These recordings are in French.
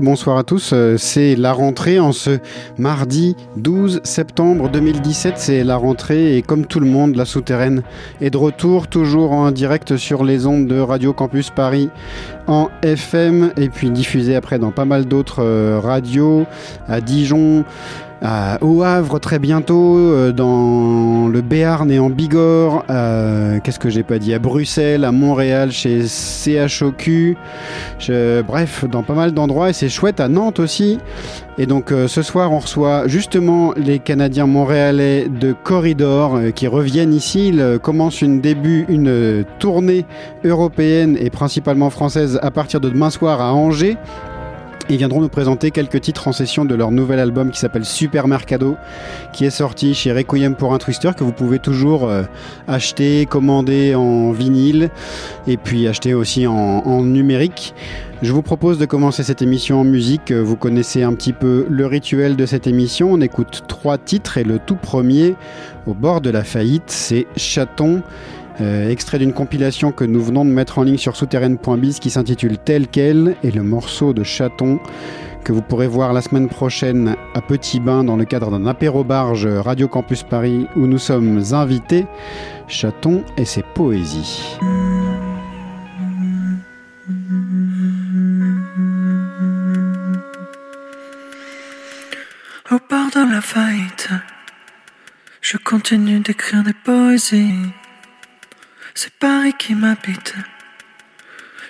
Bonsoir à tous. Euh, c'est la rentrée en ce mardi 12 septembre 2017. C'est la rentrée et comme tout le monde, la souterraine est de retour, toujours en direct sur les ondes de Radio Campus Paris en FM et puis diffusée après dans pas mal d'autres euh, radios à Dijon au Havre très bientôt, euh, dans le Béarn et en Bigorre, qu'est-ce que j'ai pas dit, à Bruxelles, à Montréal, chez CHOQ, bref, dans pas mal d'endroits et c'est chouette à Nantes aussi. Et donc euh, ce soir, on reçoit justement les Canadiens montréalais de Corridor euh, qui reviennent ici. Ils commencent une début, une tournée européenne et principalement française à partir de demain soir à Angers. Ils viendront nous présenter quelques titres en session de leur nouvel album qui s'appelle Super Mercado, qui est sorti chez Requiem pour un Twister, que vous pouvez toujours euh, acheter, commander en vinyle et puis acheter aussi en, numérique. Je vous propose de commencer cette émission en musique. Vous connaissez un petit peu le rituel de cette émission. On écoute trois titres et le tout premier, au bord de la faillite, c'est Chaton. Euh, extrait d'une compilation que nous venons de mettre en ligne sur souterraine.biz qui s'intitule Tel quel et le morceau de Chaton que vous pourrez voir la semaine prochaine à Petit Bain dans le cadre d'un apéro barge Radio Campus Paris où nous sommes invités. Chaton et ses poésies. Au bord de la faillite, je continue d'écrire des poésies. C'est Paris qui m'habite.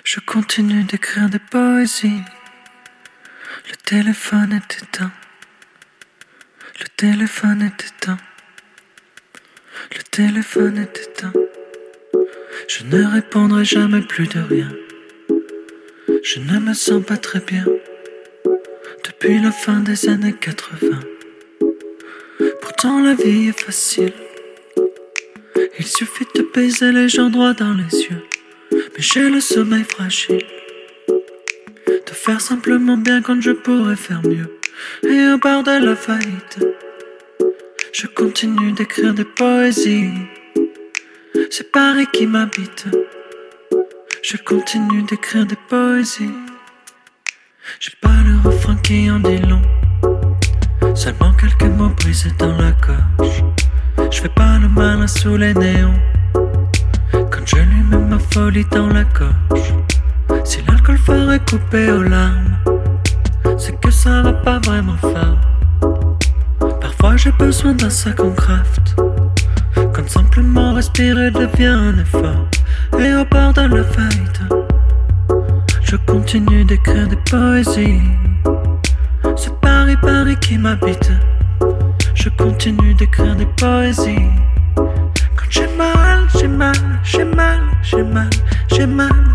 Je continue d'écrire des poésies. Le téléphone est éteint. Le téléphone est éteint. Le téléphone est éteint. Je ne répondrai jamais plus de rien. Je ne me sens pas très bien depuis la fin des années 80. Pourtant la vie est facile. Il suffit de baiser les gens droit dans les yeux. Mais j'ai le sommeil fragile. De faire simplement bien quand je pourrais faire mieux. Et au bord de la faillite, je continue d'écrire des poésies. C'est Paris qui m'habite. Je continue d'écrire des poésies. J'ai pas le refrain qui en dit long. Seulement quelques mots brisés dans la gorge. Je fais pas le malin sous les néons. Quand je lui mets ma folie dans la gorge. Si l'alcool ferait couper aux larmes, c'est que ça va pas vraiment fort. Parfois j'ai besoin d'un sac en craft. Quand simplement respirer devient un effort. Et au bord de la faillite, je continue d'écrire des poésies. C'est Paris, Paris qui m'habite. Je continue d'écrire des poésies. Quand j'ai mal, j'ai mal, j'ai mal, j'ai mal, j'ai mal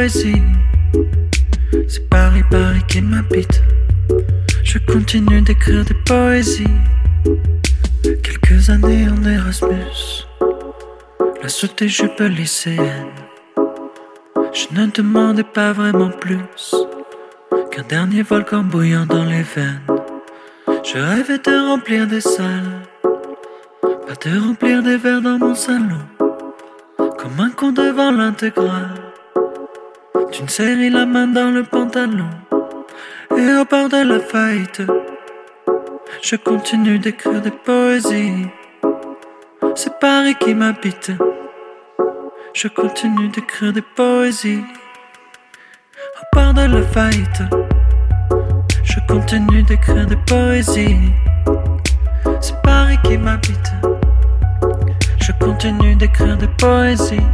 poésie. C'est Paris, Paris qui m'habite. Je continue d'écrire des poésies. Quelques années en Erasmus, la sauté jupe lycéenne. Je ne demandais pas vraiment plus qu'un dernier volcan bouillant dans les veines. Je rêvais de remplir des salles, pas de remplir des verres dans mon salon, comme un con devant l'intégrale. Tu me serrais la main dans le pantalon. Et au bord de la faillite, je continue d'écrire des poésies. C'est Paris qui m'habite. Je continue d'écrire des poésies. Au bord de la faillite, je continue d'écrire des poésies. C'est Paris qui m'habite. Je continue d'écrire des poésies.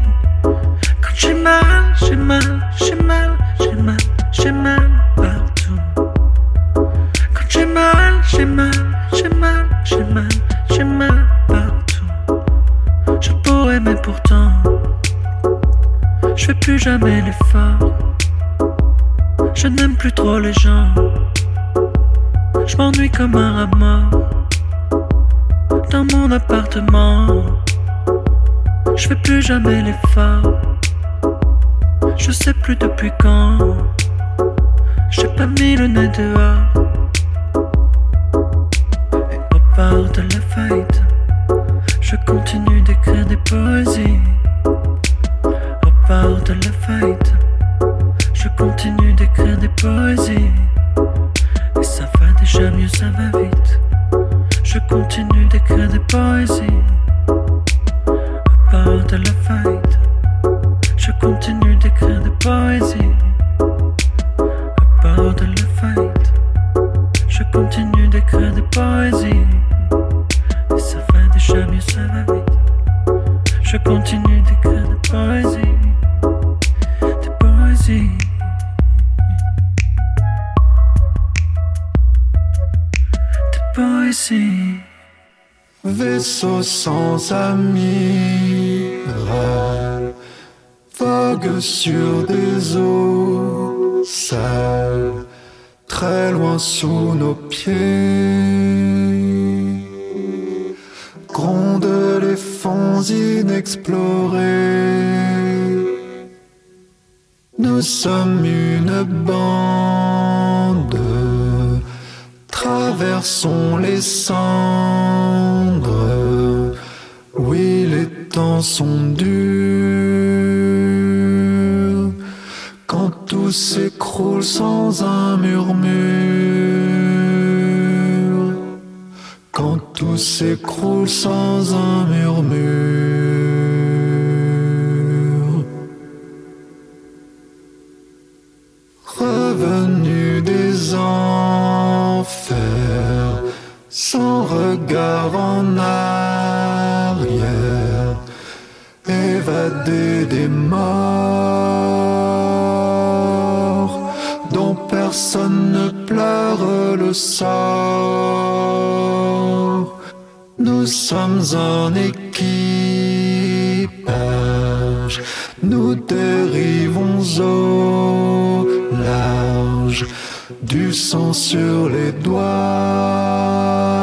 Quand j'ai mal comme un rabat dans mon appartement. Je fais plus jamais l'effort. Je sais plus depuis quand. J'ai pas mis le nez dehors. Et au bord de la fête. du sang sur les doigts.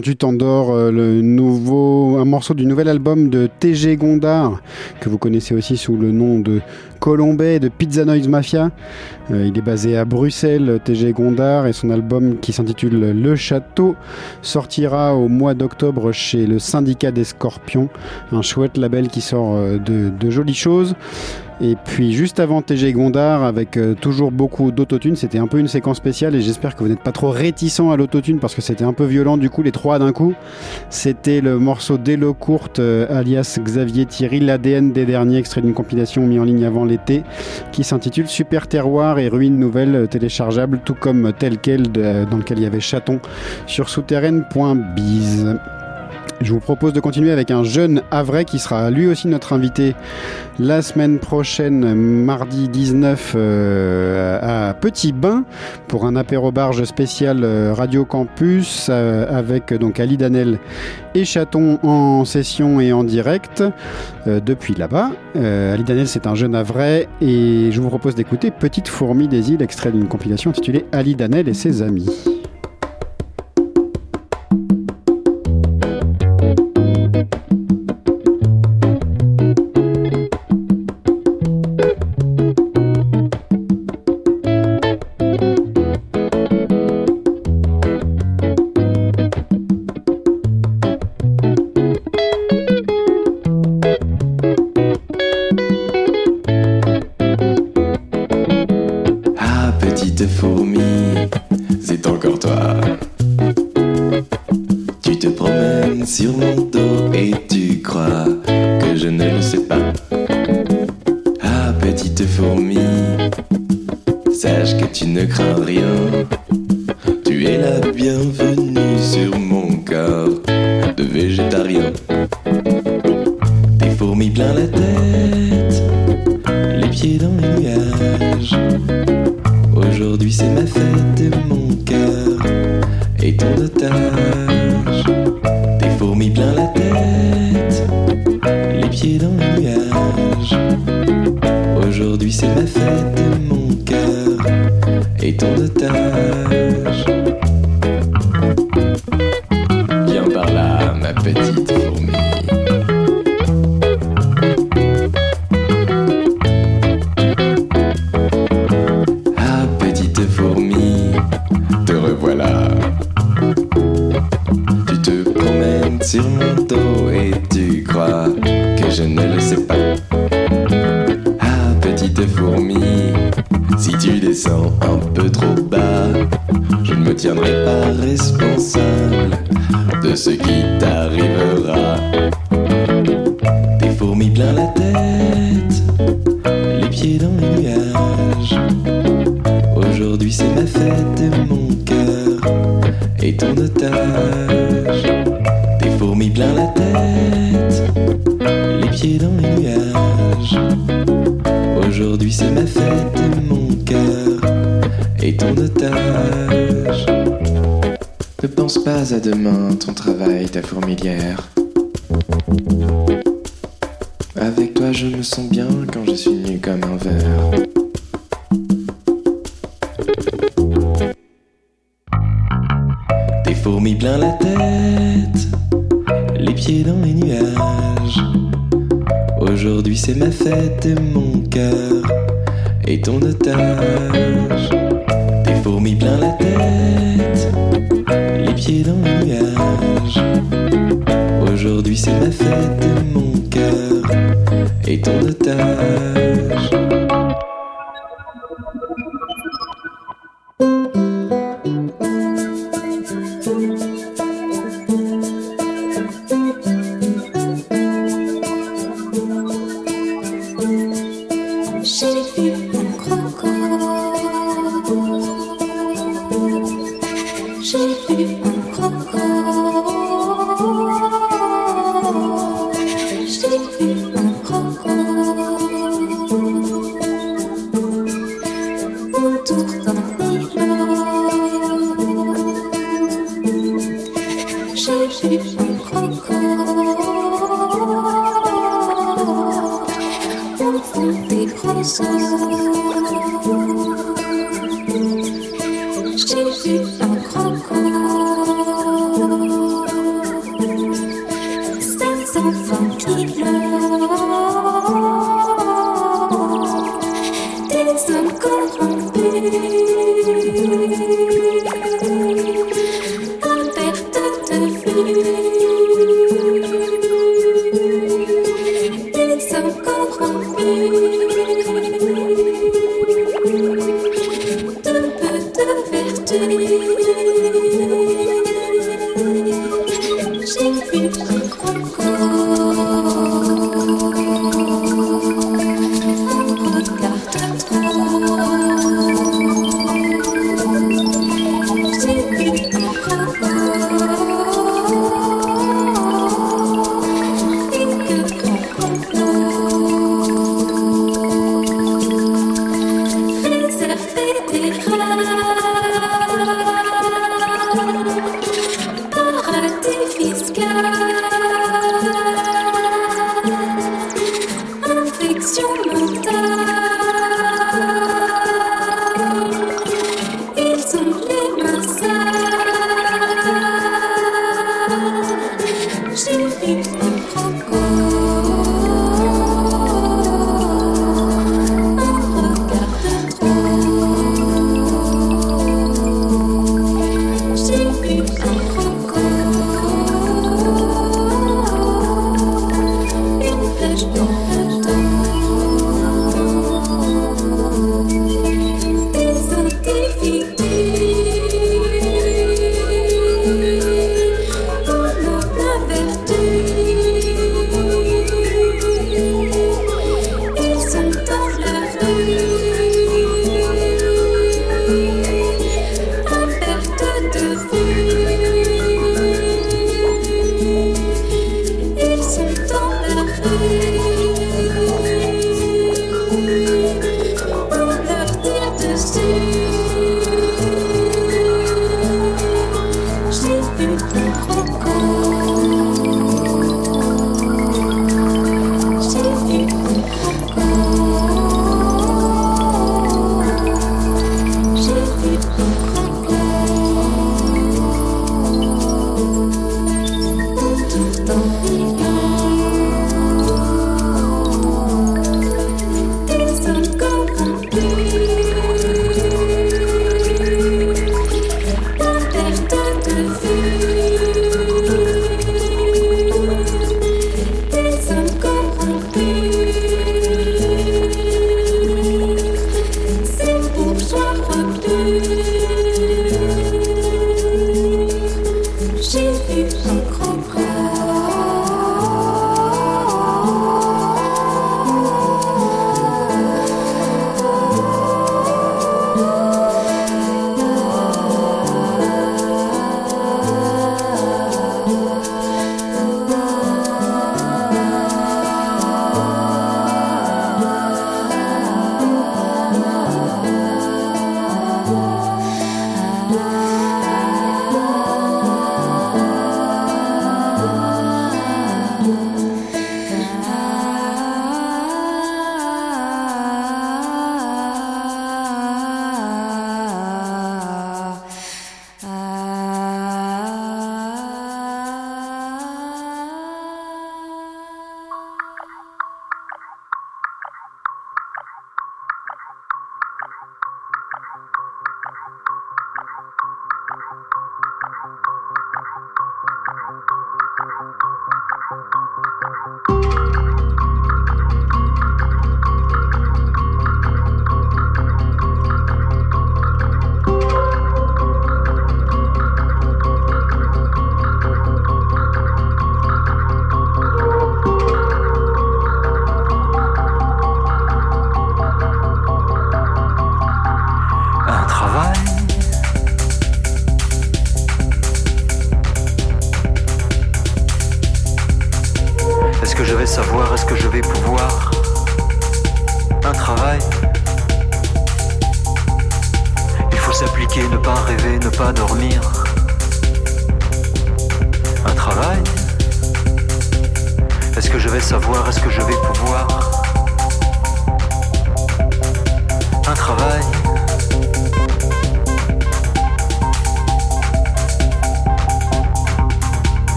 Tu t'endors, euh, le nouveau, un morceau du nouvel album de TG Gondard, que vous connaissez aussi sous le nom de Colombet de Pizza Noise Mafia. Euh, il est basé à Bruxelles, TG Gondard, et son album qui s'intitule Le Château sortira au mois d'octobre chez le Syndicat des Scorpions, un chouette label qui sort euh, de, jolies choses. Et puis juste avant TG Gondard, avec euh, toujours beaucoup d'autotune, c'était un peu une séquence spéciale et j'espère que vous n'êtes pas trop réticent à l'autotune parce que c'était un peu violent du coup les trois d'un coup. C'était le morceau d'Elo Courte alias Xavier Thierry, l'ADN des derniers, extrait d'une compilation mis en ligne avant l'été qui s'intitule Super Terroir et Ruines Nouvelles euh, téléchargeable tout comme tel quel de- dans lequel il y avait Chaton sur souterraine.biz. Je vous propose de continuer avec un jeune Havrais qui sera lui aussi notre invité la semaine prochaine, mardi 19, euh, à Petit Bain pour un apéro-barge spécial euh, Radio Campus euh, avec donc Ali Danel et Chaton en session et en direct depuis là-bas. Ali Danel, c'est un jeune Havrais et je vous propose d'écouter Petite fourmi des îles, extrait d'une compilation intitulée Ali Danel et ses amis. Ah, petite fourmi, si tu descends un peu trop bas, je ne me tiendrai pas responsable de ce qui t'arrivera. Ne pense pas à demain, ton travail, ta fourmilière.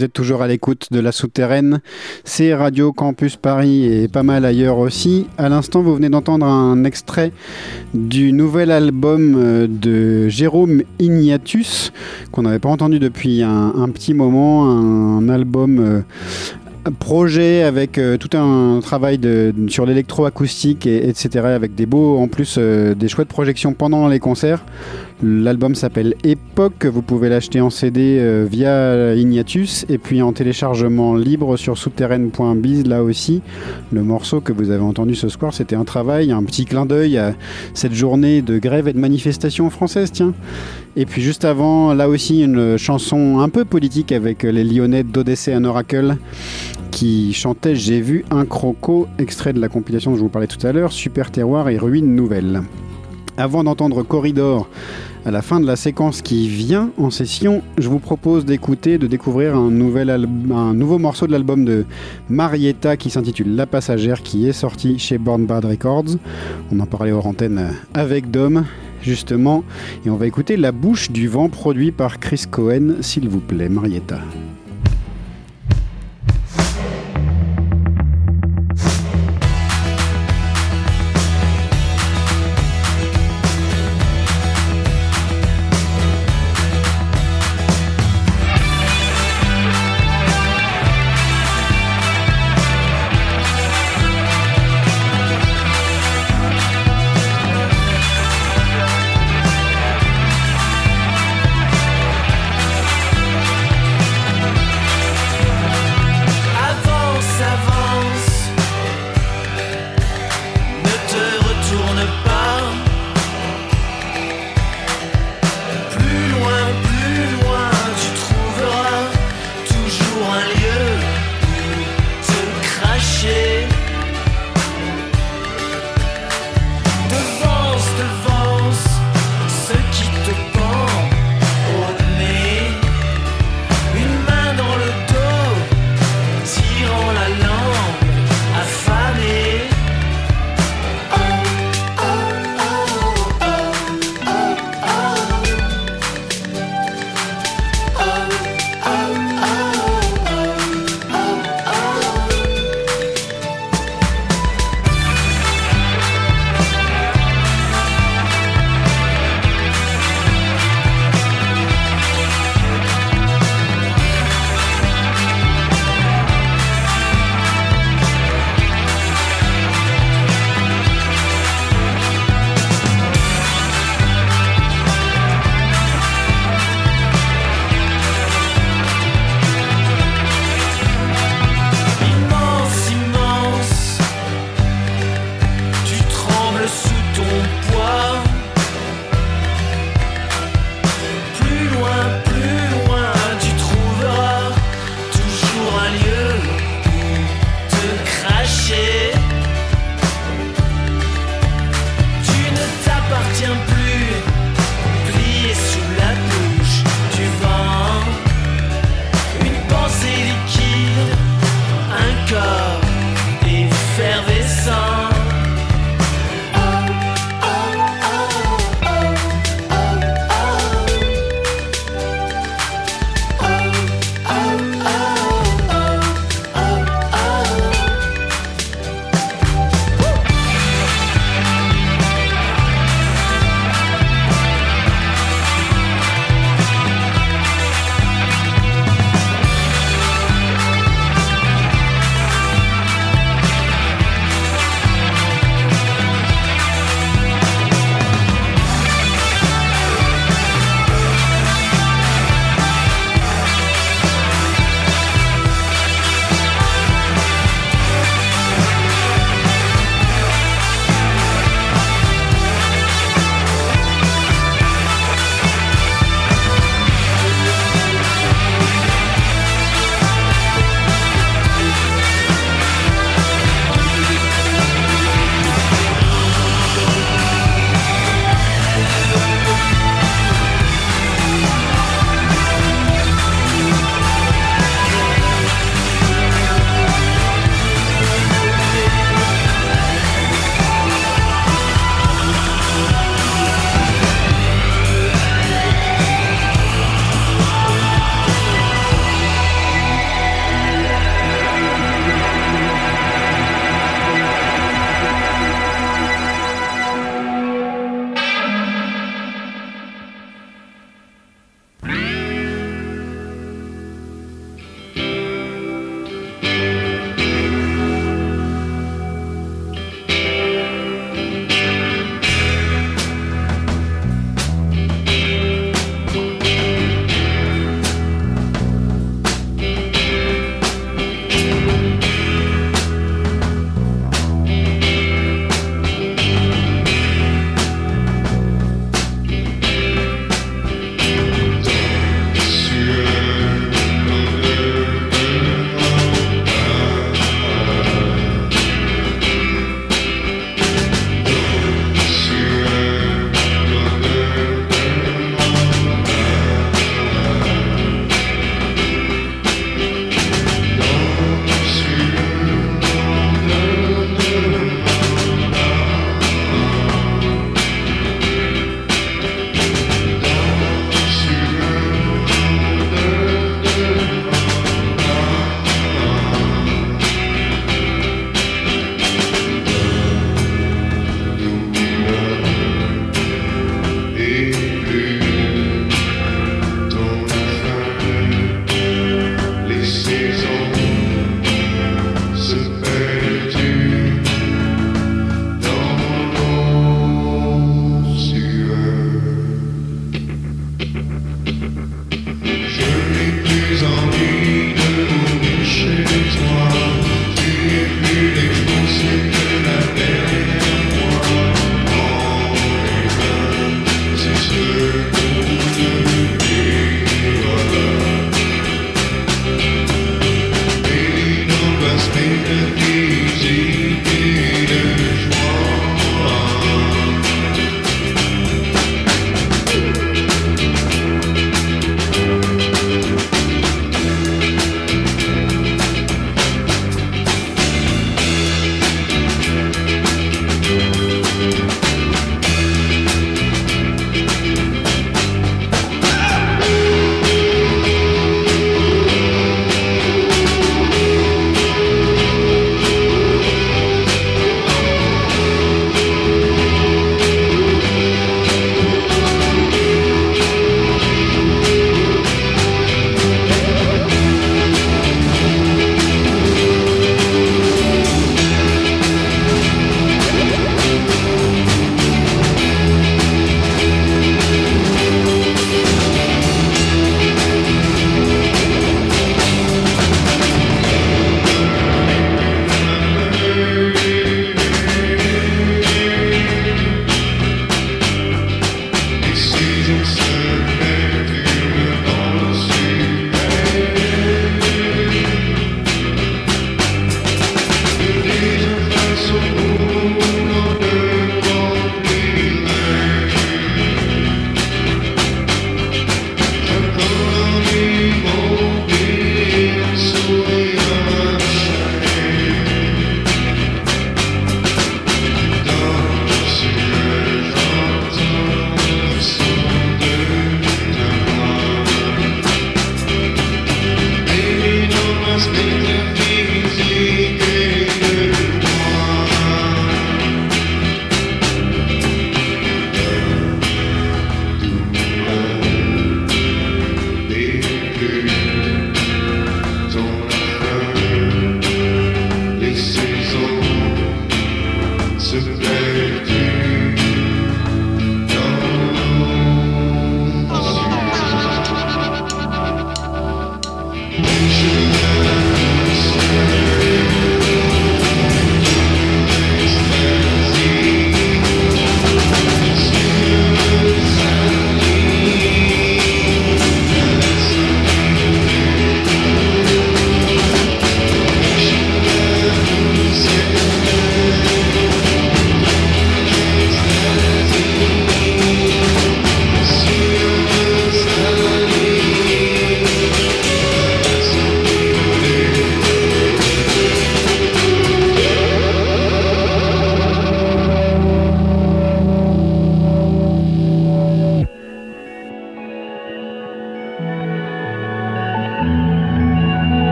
Vous êtes toujours à l'écoute de la souterraine. C'est Radio Campus Paris et pas mal ailleurs aussi. À l'instant, vous venez d'entendre un extrait du nouvel album euh, de Jérôme Ignatius, qu'on n'avait pas entendu depuis un, petit moment. Un album euh, projet avec euh, tout un travail de, sur l'électroacoustique et etc avec des beaux en plus des chouettes projections pendant les concerts l'album s'appelle Époque. Vous pouvez l'acheter en CD euh, via Ignatus et puis en téléchargement libre sur souterraine.biz là aussi. Le morceau que vous avez entendu ce soir c'était un travail un petit clin d'œil à cette journée de grève et de manifestation française tiens. Et puis juste avant, là aussi, une chanson un peu politique avec les Lyonnais d'Odyssée un Oracle qui chantait J'ai vu un croco, extrait de la compilation dont je vous parlais tout à l'heure, Super Terroir et Ruines Nouvelles. Avant d'entendre Corridor, à la fin de la séquence qui vient en session, je vous propose d'écouter, de découvrir un, nouveau morceau de l'album de Marietta qui s'intitule La Passagère, qui est sorti chez Born Bad Records. On en parlait hors antenne avec Dom, justement, et on va écouter La Bouche du Vent produit par Chris Cohen, s'il vous plaît, Marietta.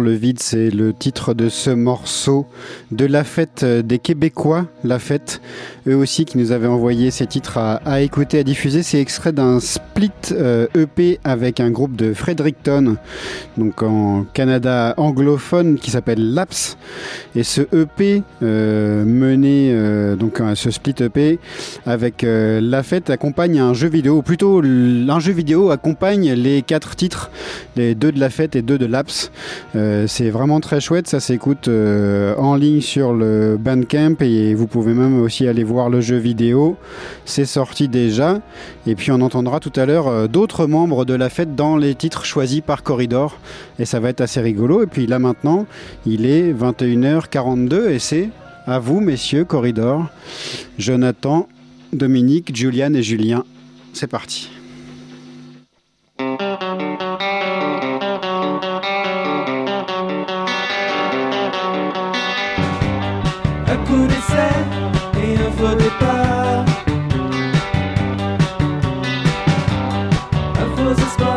Le vide, c'est le titre de ce morceau de la fête des Québécois, la fête, eux aussi qui nous avaient envoyé ces titres à, écouter, à diffuser. C'est extrait d'un split euh, EP avec un groupe de Fredericton, donc en Canada anglophone, qui s'appelle Laps. Et ce EP euh, mené, euh, donc ce split EP avec la fête accompagne un jeu vidéo, plutôt un jeu vidéo accompagne les quatre titres, les deux de la fête et deux de Laps. Euh, c'est vraiment très chouette, ça s'écoute euh, en ligne sur le Bandcamp et vous pouvez même aussi aller voir le jeu vidéo. C'est sorti déjà. Et puis on entendra tout à l'heure euh, d'autres membres de la fête dans les titres choisis par Corridor. Et ça va être assez rigolo. Et puis là maintenant, il est 21h42 et c'est à vous, messieurs, Corridor, Jonathan, Dominique, Juliane et Julien. C'est parti. was a spot.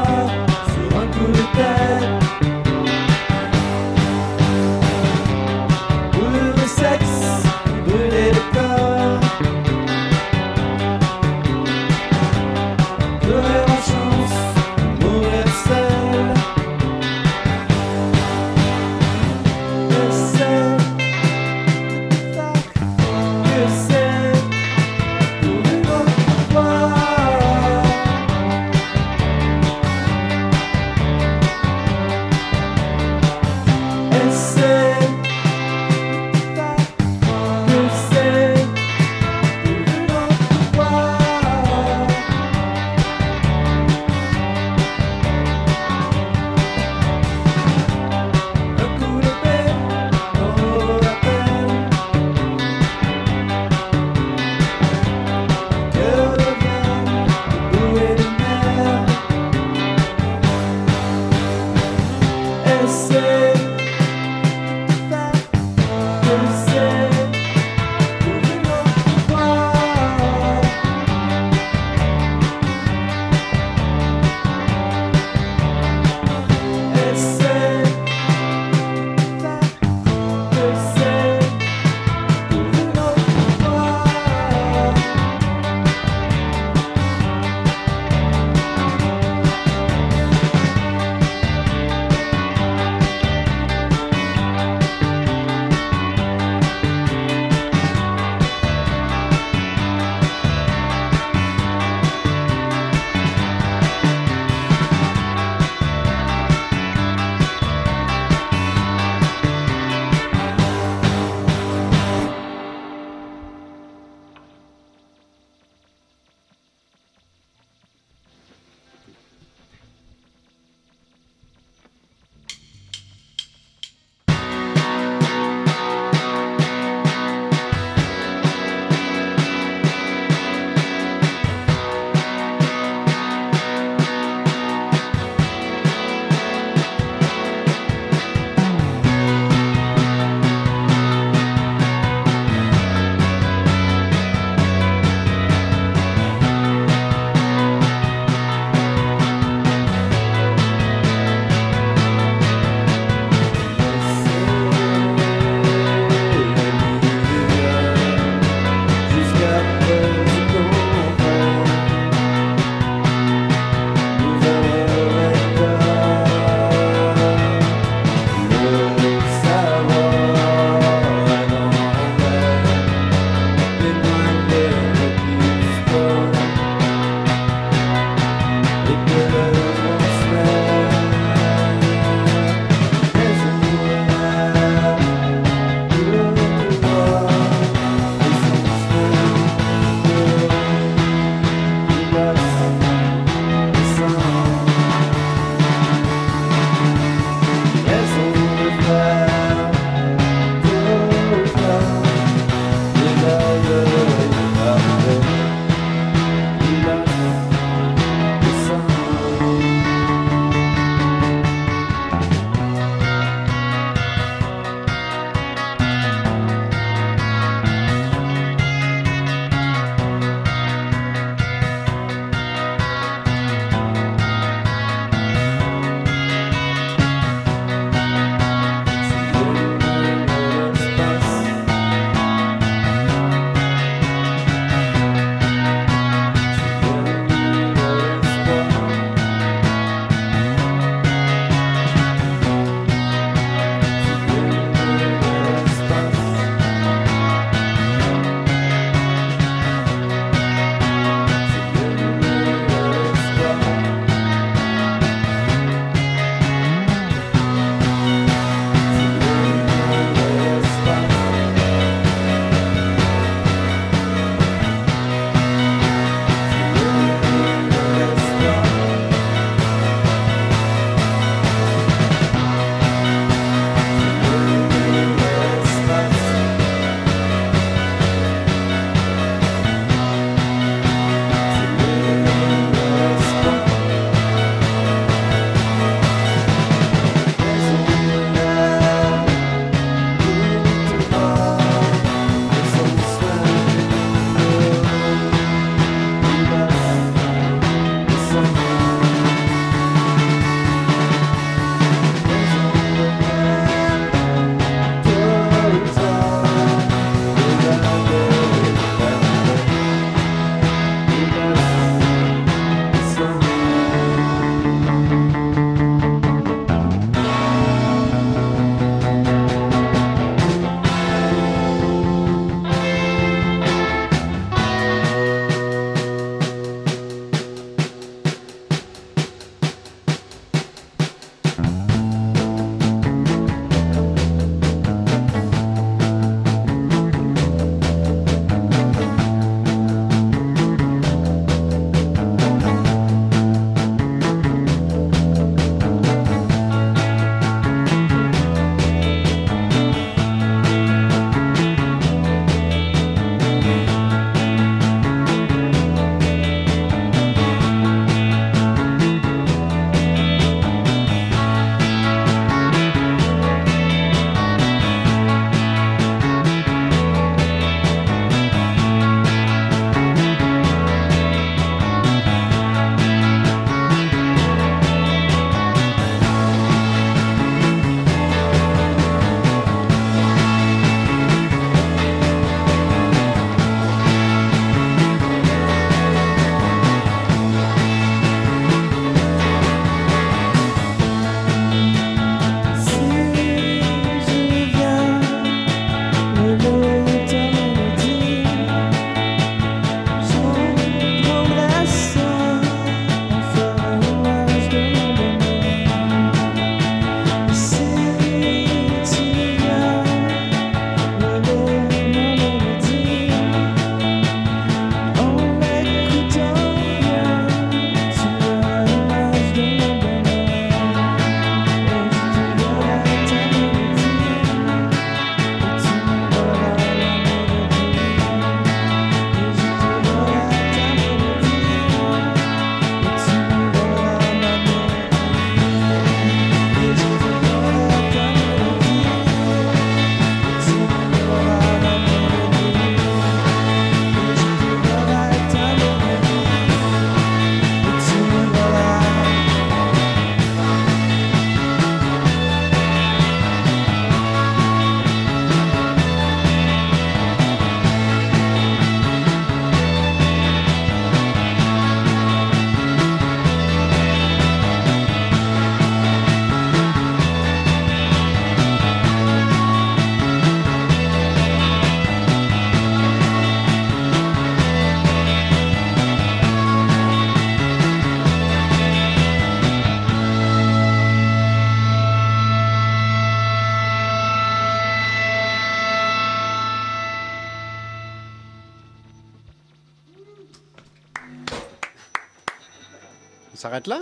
là?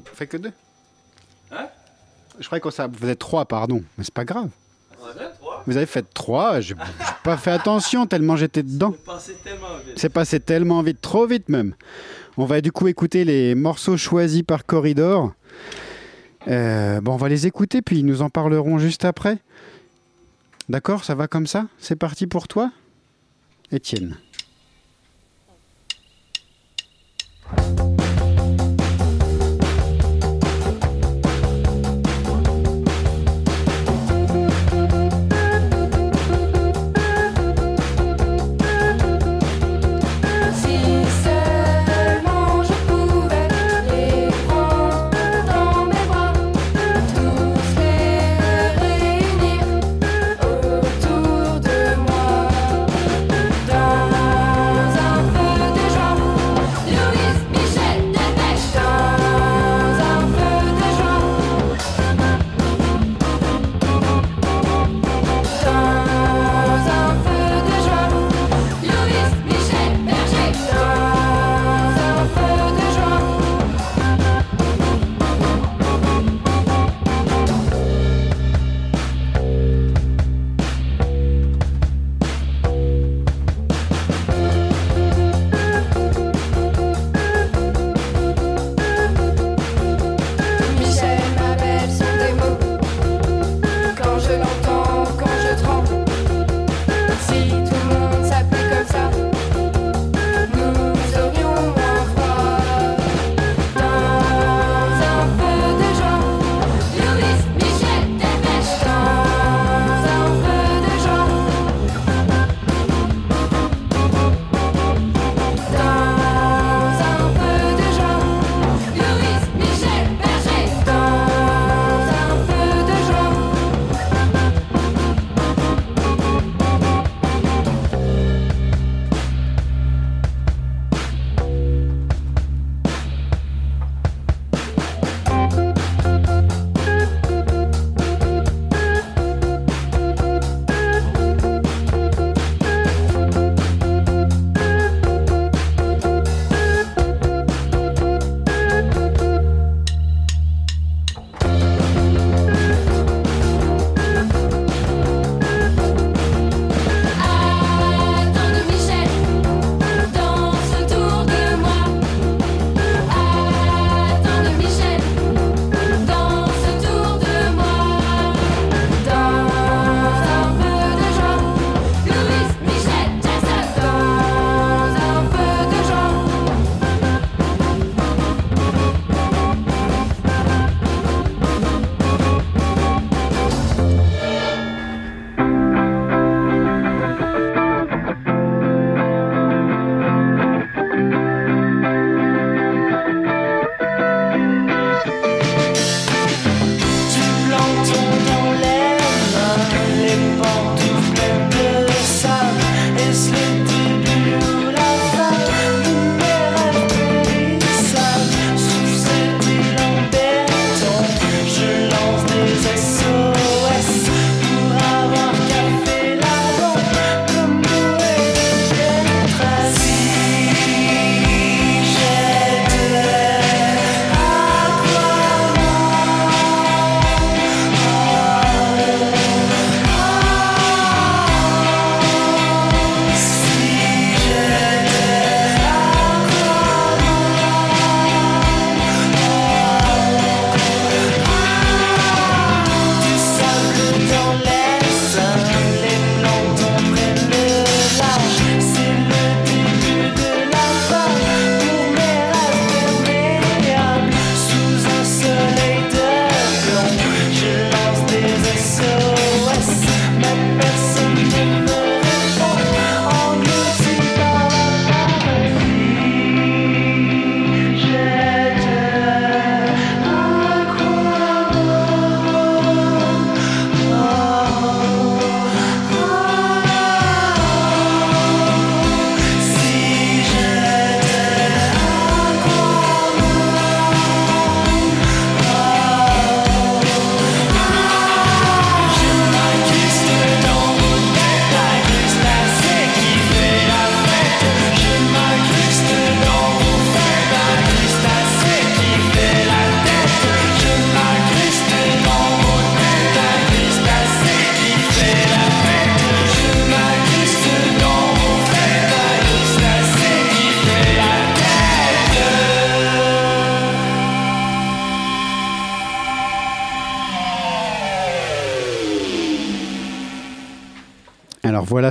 On fait que deux Hein? Je croyais qu'on. Vous êtes trois, pardon, mais c'est pas grave. Vous avez fait trois, j'ai pas fait attention tellement j'étais dedans. C'est passé tellement vite, trop vite même. On va du coup écouter les morceaux choisis par Corridor. Euh, bon, on va les écouter, puis ils nous en parleront juste après. D'accord, ça va comme ça? C'est parti pour toi? Étienne.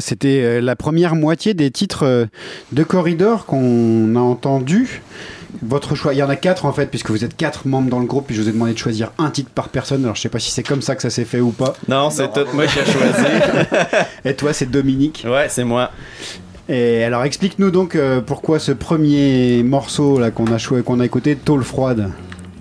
C'était euh, la première moitié des titres euh, de Corridor qu'on a entendu. Votre choix, il y en a quatre en fait, puisque vous êtes quatre membres dans le groupe, et je vous ai demandé de choisir un titre par personne. Alors je sais pas si c'est comme ça que ça s'est fait ou pas. Non, c'est tout moi qui ai choisi. Et toi, c'est Dominique. ouais, c'est moi. Et alors explique-nous donc euh, pourquoi ce premier morceau là qu'on a qu'on a écouté, Tôle froide.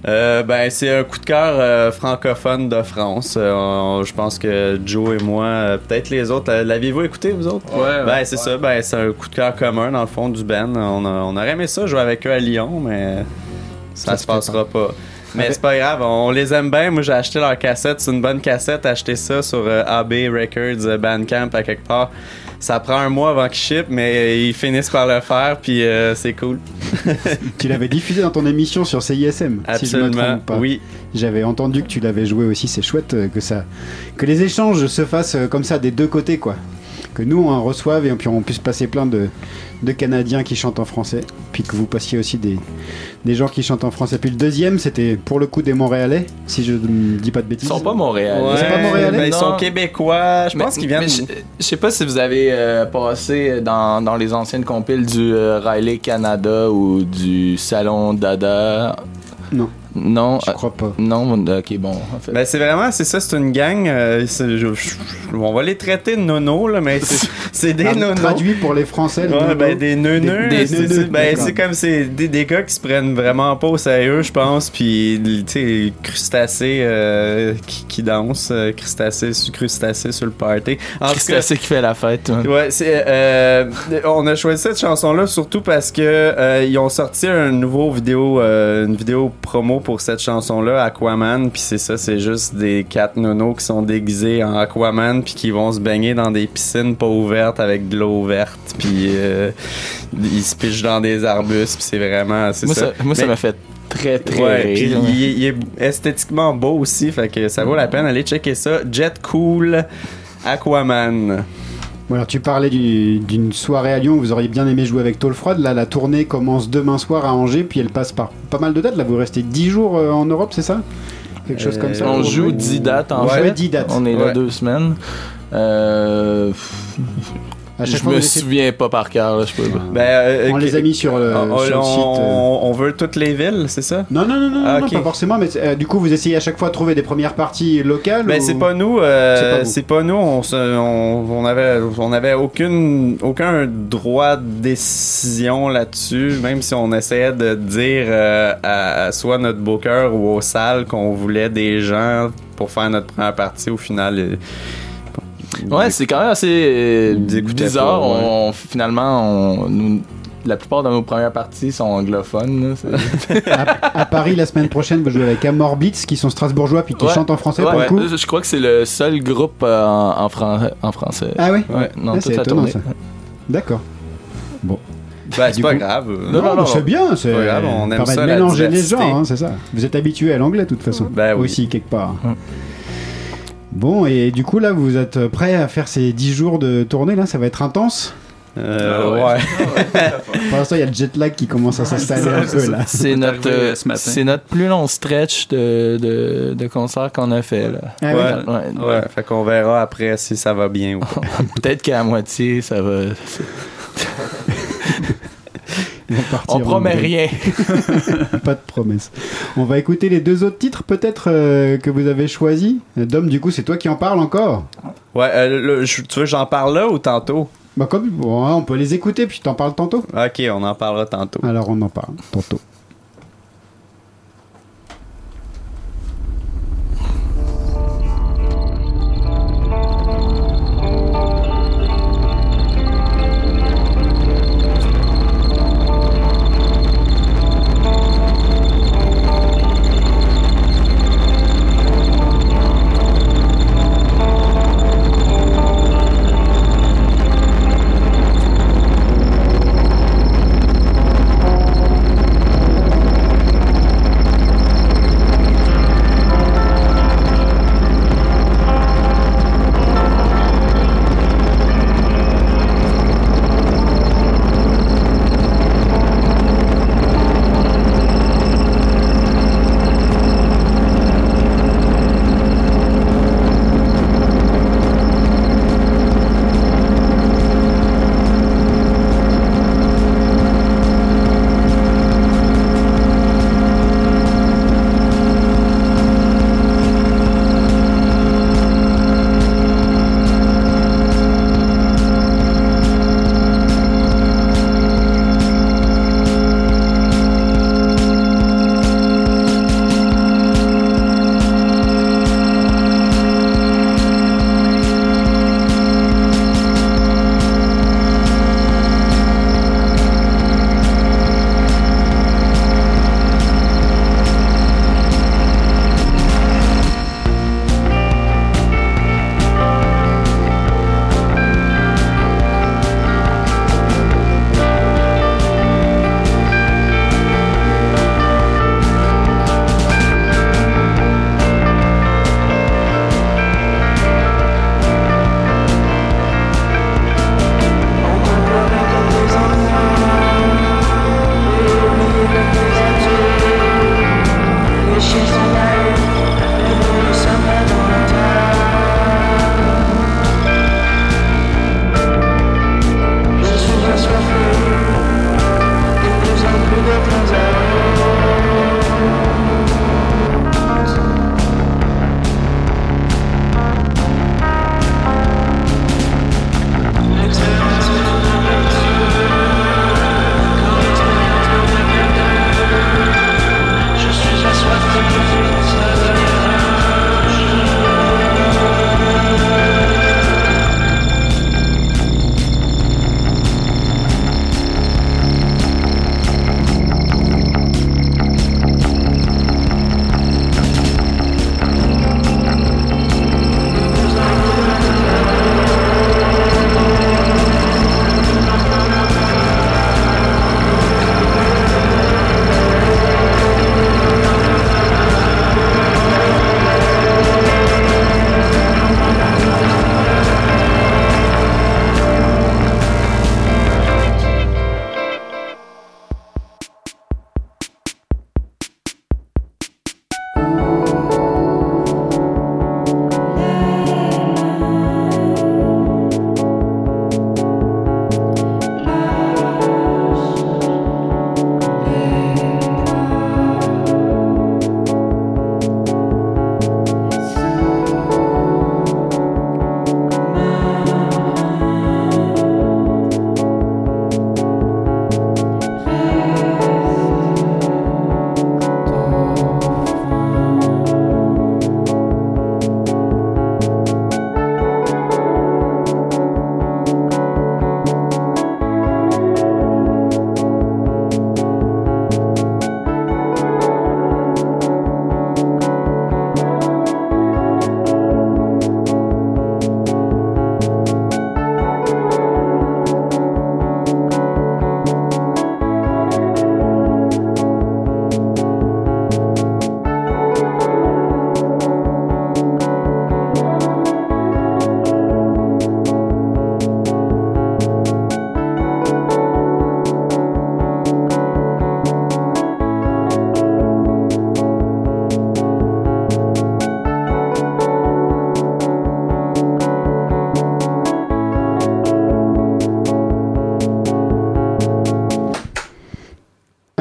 Euh, ben, c'est un coup de cœur euh, francophone de France. Euh, je pense que Joe et moi, euh, peut-être les autres, l'aviez-vous écouté, vous autres? Ouais, Ben, c'est ça. Ben, c'est un coup de cœur commun, dans le fond, du band. On, a- on aurait aimé ça, jouer avec eux à Lyon, mais ça, Ça se passera pas. Mais c'est pas grave, on les aime bien. Moi, j'ai acheté leur cassette. C'est une bonne cassette. Acheté ça sur euh, AB Records, euh, Bandcamp, à quelque part. Ça prend un mois avant qu'ils ship, mais ils finissent par le faire, puis euh, c'est cool. Tu l'avais diffusé dans ton émission sur CISM, si je me Absolument. trompe pas. Oui. J'avais entendu que tu l'avais joué aussi. C'est chouette euh, que ça, que les échanges se fassent euh, comme ça des deux côtés, quoi. Que nous on en reçoive et puis on puisse passer plein de, de Canadiens qui chantent en français, puis que vous passiez aussi des, des gens qui chantent en français. Puis le deuxième, c'était pour le coup des Montréalais, si je ne dis pas de Ils bêtises. sont pas montréalais. Ouais, c'est pas montréalais? ben, ils sont québécois. Je Mais- pense qu'ils viennent. Je, je sais pas si vous avez euh, passé dans, dans les anciennes compiles du euh, Riley Canada ou du Salon Dada. Non. Non. Je euh, crois pas. non, ok, bon. En fait. Ben c'est vraiment, c'est ça, c'est une gang. euh, c'est- je- je- on va les traiter de nonos, là, mais c'est c'est des Ah, nonos. Traduit pour les Français. le Ouais, ben des neuneux. Des- des c'est- neuneux, c'est- ben, d'accord. c'est comme c'est des, des gars qui se prennent vraiment pas au sérieux, je pense. Puis, tu sais, crustacés euh, qui, qui dansent, euh, crustacés, sur- crustacés sur le party. En tout C'est cas, assez qui fait la fête. hein. Ouais, c'est euh, on a choisi cette chanson là surtout parce que euh, ils ont sorti un nouveau vidéo euh, une vidéo promo pour cette chanson là Aquaman puis c'est ça c'est juste des quatre nonos qui sont déguisés en Aquaman puis qui vont se baigner dans des piscines pas ouvertes avec de l'eau verte puis euh, ils se pichent dans des arbustes puis c'est vraiment c'est Moi, ça. ça, moi, ça m'a fait très, très Ouais, puis rire. il, il est esthétiquement beau aussi, fait que ça vaut la peine d'aller checker ça. Jet Cool Aquaman. Bon, alors, tu parlais du- d'une soirée à Lyon où vous auriez bien aimé jouer avec Tôle Froide. Là, la tournée commence demain soir à Angers, puis elle passe par pas mal de dates. Là, vous restez 10 jours euh, en Europe, c'est ça? Quelque chose Euh, comme ça On pour joue jouer 10 dates en Ouais, fait. 10 dates. On est là Ouais. deux semaines. Euh, je me souviens pas par cœur. Là, je peux pas. Ben, euh, On les a mis sur le, on, sur le on- site. euh. on veut toutes les villes, c'est ça? Non, non, non, non, Ah, non, pas forcément, mais euh, du coup, vous essayez à chaque fois de trouver des premières parties locales Ben ou- c'est pas nous, euh, C'est pas nous. On, se- on, on avait, on avait aucune, aucun droit de décision là-dessus, même si on essayait de dire euh, à, à soit notre booker ou aux salles qu'on voulait des gens pour faire notre première partie. Au final, euh, Ouais, c'est quand même assez euh, bizarre. pas, ouais. on, finalement, on, nous- la plupart de nos premières parties sont anglophones. là. C'est- à, à Paris, la semaine prochaine, vous jouez avec Amorbits, qui sont strasbourgeois, puis qui Ouais. chantent en français Ouais, pour le coup. Je je crois que c'est le seul groupe euh, en, en, fran- en français. Ah oui? Ouais, non, Ah, toute c'est la tournée. D'accord. ben, c'est Du pas coup- grave. Non, non, c'est bien, c'est pas grave, on aime ça, mélanger les gens, hein, c'est ça. Vous êtes habitué à l'anglais de toute façon, Ben oui. aussi quelque part. Mm. Bon, et du coup là, vous êtes prêt à faire ces 10 jours de tournée là, ça va être intense. Euh, Ah ouais. ouais. Pour l'instant, il y a le jet lag qui commence à s'installer un peu là. C'est notre, euh, ce c'est notre plus long stretch de, de, de concert qu'on a fait. Là. Ah? Ouais. Ouais. Ouais, fait qu'on verra après si ça va bien ou pas. Peut-être qu'à moitié, ça va. On promet rien. Pas de promesse. On va écouter les deux autres titres peut-être euh, que vous avez choisis. Dom, du coup, c'est toi qui en parles encore. Ouais, euh, le- je- tu veux que j'en parle là ou tantôt? Bah comme bon, on peut les écouter puis t'en parles tantôt. Ok, on en parlera tantôt. Alors on en parle tantôt.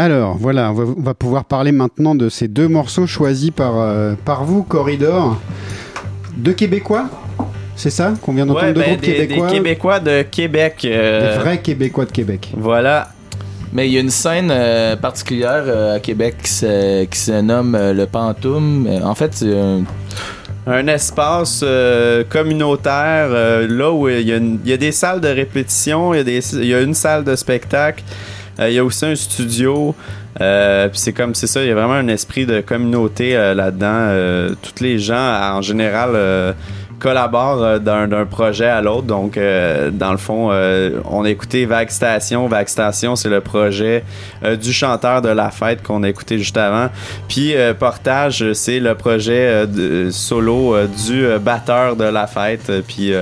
Alors voilà, on va, on va pouvoir parler maintenant de ces deux morceaux choisis par, euh, par vous, Corridor. Deux Québécois C'est ça Qu'on vient d'entendre Ouais, deux ben, groupes des, des québécois Québécois de Québec. euh, Des vrais Québécois de Québec. Voilà. Mais il y a une scène euh, particulière euh, à Québec qui se, qui se nomme euh, le Pantoum. En fait, c'est un- un espace euh, communautaire euh, là où il y, a une- il y a des salles de répétition, il y a, des, il y a une salle de spectacle, il y a aussi un studio. euh, c'est comme c'est ça, il y a vraiment un esprit de communauté euh, là-dedans. Euh, tous les gens en général euh, collaborent euh, d'un projet à l'autre. Donc euh, dans le fond, euh, on a écouté Vague c'est le projet euh, du chanteur de la fête qu'on a écouté juste avant. Puis euh, Portage, euh, c'est le projet euh, solo euh, du euh, batteur de la fête. Euh, Puis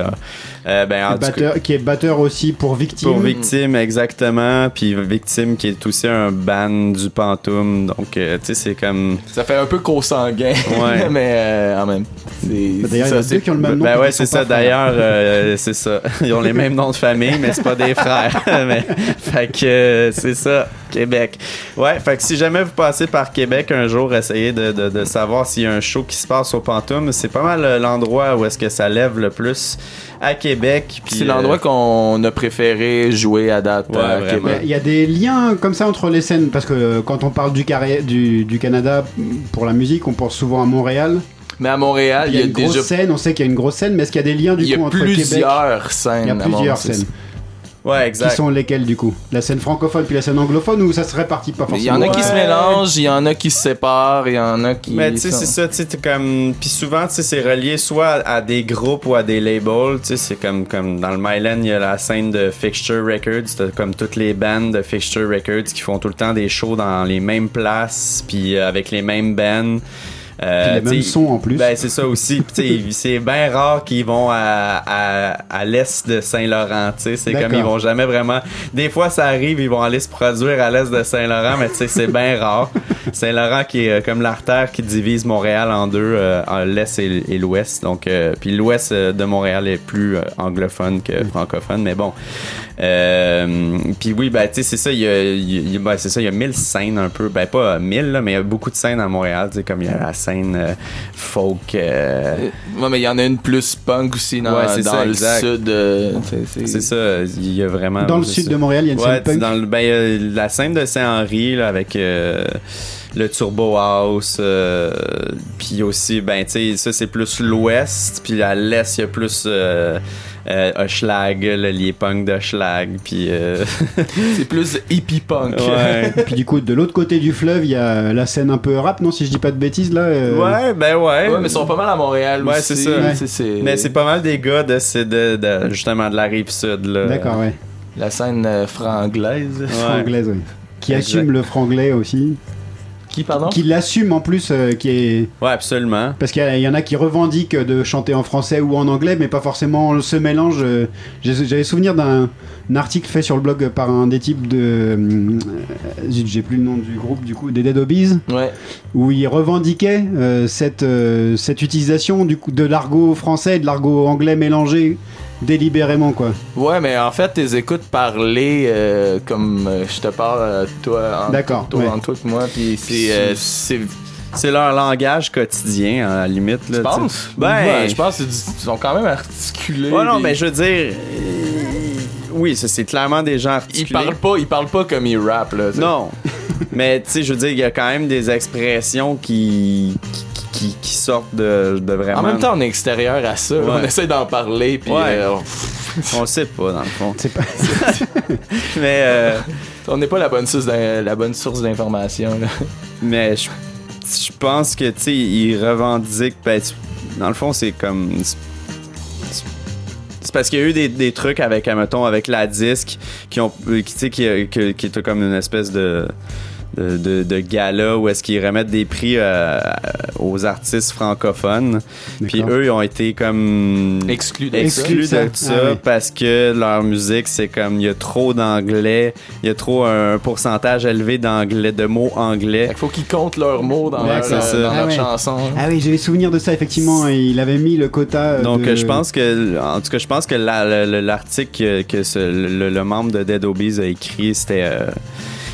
euh, ben, Batteur- qui est batteur aussi pour Victime. pour Victime, exactement. Puis Victime qui est aussi un band du Pantoum. Donc, euh, tu sais, c'est comme. ça fait un peu co-sanguin. Ouais. mais euh, en même. c'est- Bah, D'ailleurs, il y a ça, deux qui ont le même nom. Ben ouais, c'est ça. D'ailleurs, euh, c'est ça. Ils ont les mêmes noms de famille, mais c'est pas des frères. mais, fait que euh, c'est ça, Québec. Ouais, fait que si jamais vous passez par Québec un jour, essayez de, de, de savoir s'il y a un show qui se passe au Pantoum. C'est pas mal euh, l'endroit où est-ce que ça lève le plus à Québec. C'est l'endroit euh, qu'on a préféré jouer à date Ouais, à. Québec. Il y a des liens comme ça entre les scènes parce que euh, quand on parle du, carré, du, du Canada pour la musique, on pense souvent à Montréal. Mais à Montréal, Il y a une grosse déjà scène, on sait qu'il y a une grosse scène, mais est-ce qu'il y a des liens du il y coup a entre Québec? plusieurs scènes. Il y a plusieurs scènes. Ouais, Qui exact. sont lesquelles du coup? La scène francophone puis la scène anglophone ou ça se répartit pas Il forcément y en a qui se mélangent, il y en a qui se séparent, il y en a qui. Mais tu sais, c'est ça, tu sais, comme. Puis souvent, tu sais, c'est relié soit à des groupes ou à des labels. Tu sais, c'est comme, comme dans le Myland, il y a la scène de Fixture Records. T'as comme toutes les bands de Fixture Records qui font tout le temps des shows dans les mêmes places, puis avec les mêmes bands. Euh, Puis les mêmes tu sais, sons en plus. Ben, c'est ça aussi. C'est bien rare qu'ils vont à, à, à l'est de Saint-Laurent. C'est comme ils vont jamais vraiment. Des fois, ça arrive, ils vont aller se produire à l'est de Saint-Laurent, mais c'est bien rare. Saint-Laurent qui est euh, comme l'artère qui divise Montréal en deux, euh, en l'est et, et l'ouest. Donc, euh, puis l'ouest euh, de Montréal est plus euh, anglophone que francophone, mais bon. Euh, puis oui, ben, tu sais, c'est ça, il y a, il y a- ben, c'est ça, il y a mille scènes un peu, ben, pas mille, là, mais il y a beaucoup de scènes à Montréal, tu sais, comme il y a la scène euh, folk, euh, Ouais, mais il y en a une plus punk aussi dans, Ouais, c'est dans ça, le exact. sud. euh, c'est- c'est ça, il y a vraiment. Dans le sud ça. de Montréal, il y a une Ouais, scène punk. dans le, ben, euh, la scène de Saint-Henri, là, avec euh, le Turbo House, euh, puis aussi, ben, tu sais, ça, c'est plus l'ouest, puis à l'est, il y a plus euh, euh, Hochelag, le lié punk d'Hochelag, puis... euh, C'est plus hippie punk. ouais. Et puis du coup, de l'autre côté du fleuve, il y a la scène un peu rap, non Si je dis pas de bêtises là. euh, ouais, ben ouais. Ouais, mais ils sont pas mal à Montréal Ouais, aussi. c'est ça. Ouais. C'est- c'est- Mais c'est pas mal des gars de, c'est de, de- justement de la rive sud, là. D'accord, ouais. La scène euh, franglaise. Ouais. Franglaise, ouais. Qui Exact. assume le franglais aussi. Qui, pardon? Qui l'assume en plus, euh, qui est. Ouais, absolument. Parce qu'il y en a qui revendiquent de chanter en français ou en anglais, mais pas forcément ce mélange. euh, J'avais souvenir d'un un article fait sur le blog par un des types de. euh, J'ai plus le nom du groupe, du coup, des Dead Obies, Ouais. où ils revendiquaient euh, cette, euh, cette utilisation du coup, de l'argot français et de l'argot anglais mélangé délibérément, quoi. Ouais, mais en fait, tes écoutes parler euh, comme euh, je te parle, euh, toi, en- D'accord, toi, ouais. entre toi et moi, puis c'est. euh, c'est- C'est leur langage quotidien, à la limite. Là, tu penses? Ben, Ouais, je pense qu'ils sont quand même articulés. Ouais, non, mais je veux dire. euh, Oui, ça, c'est clairement des gens Ils articulés. parlent pas, ils parlent pas comme ils rappent, là. Non. mais, tu sais, je veux dire, il y a quand même des expressions qui. qui, qui, qui sortent de, de vraiment. En même temps, on est extérieur à ça. Ouais. On essaie d'en parler, puis Ouais. euh, on le sait pas, dans le fond. C'est pas. Mais, euh, on n'est pas la bonne source la bonne source d'information. là. mais je, je pense que, tu sais, ils revendiquent. Ben, tu- dans le fond, c'est comme. c'est- parce qu'il y a eu des, des trucs avec, mettons, avec la disque qui ont, euh, qui, tu sais, qui, qui, qui était comme une espèce de, de, de, de gala où est-ce qu'ils remettent des prix euh, aux artistes francophones. Puis eux, ils ont été comme Exclu de exclus ça. de Ah ça oui. parce que leur musique, c'est comme il y a trop d'anglais, il y a trop un pourcentage élevé d'anglais, de mots anglais. Il faut qu'ils comptent leurs mots dans Ouais, leur, euh, dans Ah leur ouais. chanson. Ah oui, j'avais souvenir de ça, effectivement. Il avait mis le quota. euh, Donc de- je pense que en tout cas je pense que la- le- le- l'article que, que ce- le, le membre de Dead Obies a écrit c'était euh,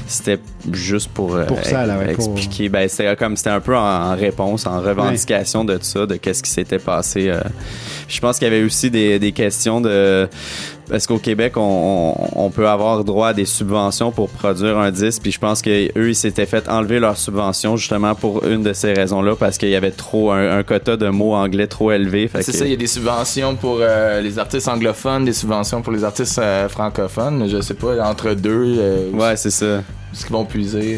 c'était juste pour, euh, Pour ça, là, ouais, pour- expliquer. Ben, c'était comme c'était un peu en, en réponse, en revendication de ça, de qu'est-ce qui s'était passé. euh. Je pense qu'il y avait aussi des, des questions de parce qu'au Québec, on, on- on peut avoir droit à des subventions pour produire un disque. Puis je pense que eux, ils s'étaient fait enlever leurs subventions justement pour une de ces raisons-là, parce qu'il y avait trop un, un quota de mots anglais trop élevé. Fait C'est que- ça, il y a des subventions pour euh, les artistes anglophones, des subventions pour les artistes euh, francophones. Je sais pas, entre deux, euh, Ouais, c'est ça. est-ce qu'ils vont puiser.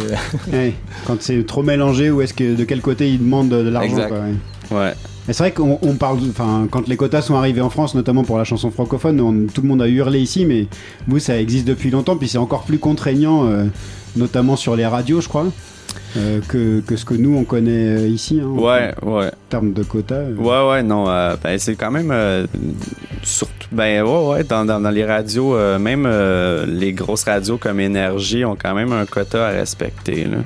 Ouais. Quand c'est trop mélangé, ou est-ce que de quel côté ils demandent de, de l'argent Exact. quoi, ouais. Ouais. C'est vrai qu'on on parle, enfin, quand les quotas sont arrivés en France, notamment pour la chanson francophone, on- tout le monde a hurlé ici, mais vous, ça existe depuis longtemps, puis c'est encore plus contraignant, euh, notamment sur les radios, je crois, euh, que, que ce que nous on connaît euh, ici, hein, Ouais, ouais. en termes de quotas. euh. Ouais, ouais, non. euh, ben, c'est quand même. surtout. Ben, ouais, ouais. Dans, dans, dans les radios, même les grosses radios comme Énergie ont quand même un quota à respecter, là.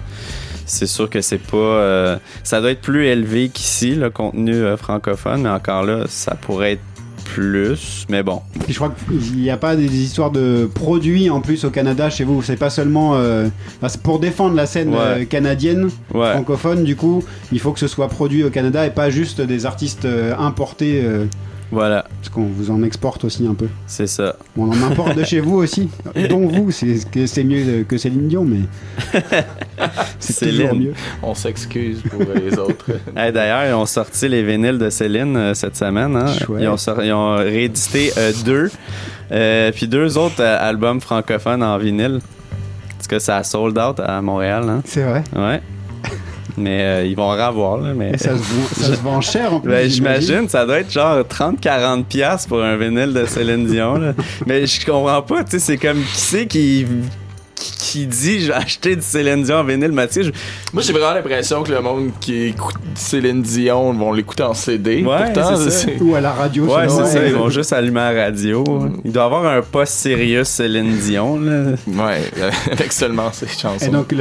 C'est sûr que c'est pas. euh, ça doit être plus élevé qu'ici, le contenu euh, francophone, mais encore là, ça pourrait être plus. Mais bon. Puis je crois qu'il n'y a pas des histoires de produits en plus au Canada chez vous. C'est pas seulement euh, enfin, pour défendre la scène Ouais. euh, canadienne Ouais. francophone. Du coup, il faut que ce soit produit au Canada et pas juste des artistes importés, Voilà, parce qu'on vous en exporte aussi un peu. c'est ça. Bon, on en importe de chez vous aussi, dont vous. C'est que c'est mieux que Céline Dion, mais c'est toujours Céline. mieux. On s'excuse pour les autres. Hey, D'ailleurs, ils ont sorti les vinyles de Céline euh, cette semaine. hein. Chouette. Ils, ont sor- ils ont réédité euh, deux, euh, puis deux autres euh, albums francophones en vinyle. Parce que ça a sold out à Montréal. Hein? C'est vrai? Ouais. Mais euh, ils vont en revoir. Là, mais... Et ça se, vend, ça se vend cher en plus. Ben, j'imagine, ça doit être genre 30-40$ piastres pour un vinyle de Céline Dion. là. Mais je comprends pas, tu sais, c'est comme qui c'est qui, qui, dit je vais acheter du Céline Dion en vinyle, Mathieu. je- Moi, j'ai vraiment l'impression que le monde qui écoute Céline Dion vont l'écouter en CD. Ouais, Pourtant, c'est ça. c'est- Ou à la radio. Ouais, c'est ça, ils vont juste allumer la radio. Il doit avoir un post sérieux Céline Dion. Là. Ouais, avec seulement ces chansons. Et donc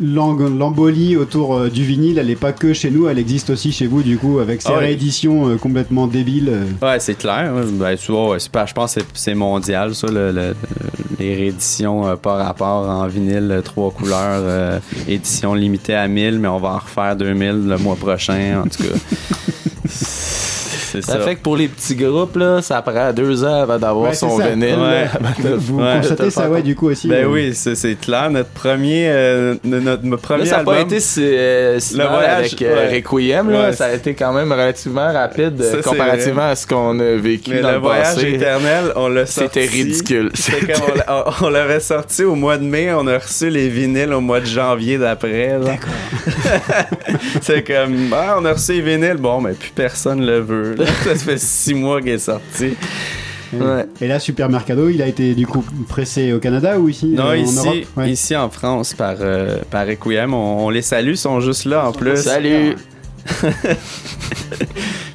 l'embolie autour euh, du vinyle, elle est pas que chez nous, elle existe aussi chez vous du coup avec ces Ah ouais. rééditions euh, complètement débiles. euh. Ouais, c'est clair. Ben, tu vois, ouais, c'est pas- je pense que c'est- c'est mondial, ça, le- le- les rééditions euh, par rapport en vinyle, euh, trois couleurs, euh, édition limitée à 1000, mais on va en refaire 2000 le mois prochain, en tout cas. c'est ça. Ça fait que pour les petits groupes, là, ça prend deux ans avant d'avoir Ouais, son ça. vinyle. Ouais. Vous Ouais, constatez ça ouais du coup aussi. Ben euh, oui, c'est c'est clair. Notre premier, euh, notre, notre premier Là, ça n'a album. pas été si, euh, si Le mal voyage, avec euh, ouais. Requiem. Là, Ouais, ça a été quand même relativement rapide Ça, comparativement à ce qu'on a vécu mais dans le le, voyage passé. éternel, on l'a sorti. C'était ridicule. C'était on, on l'avait sorti au mois de mai, on a reçu les vinyles au mois de janvier d'après. D'accord. c'est comme, ah, on a reçu les vinyles, bon, mais plus personne le veut. Ça fait six mois qu'il est sorti. Ouais. Et là Supermercado, il a été du coup pressé au Canada ou ici Non, euh, en ici, Europe? Ouais. ici en France, par, euh, par Requiem, on, on les salue, ils sont juste là en plus. Salut!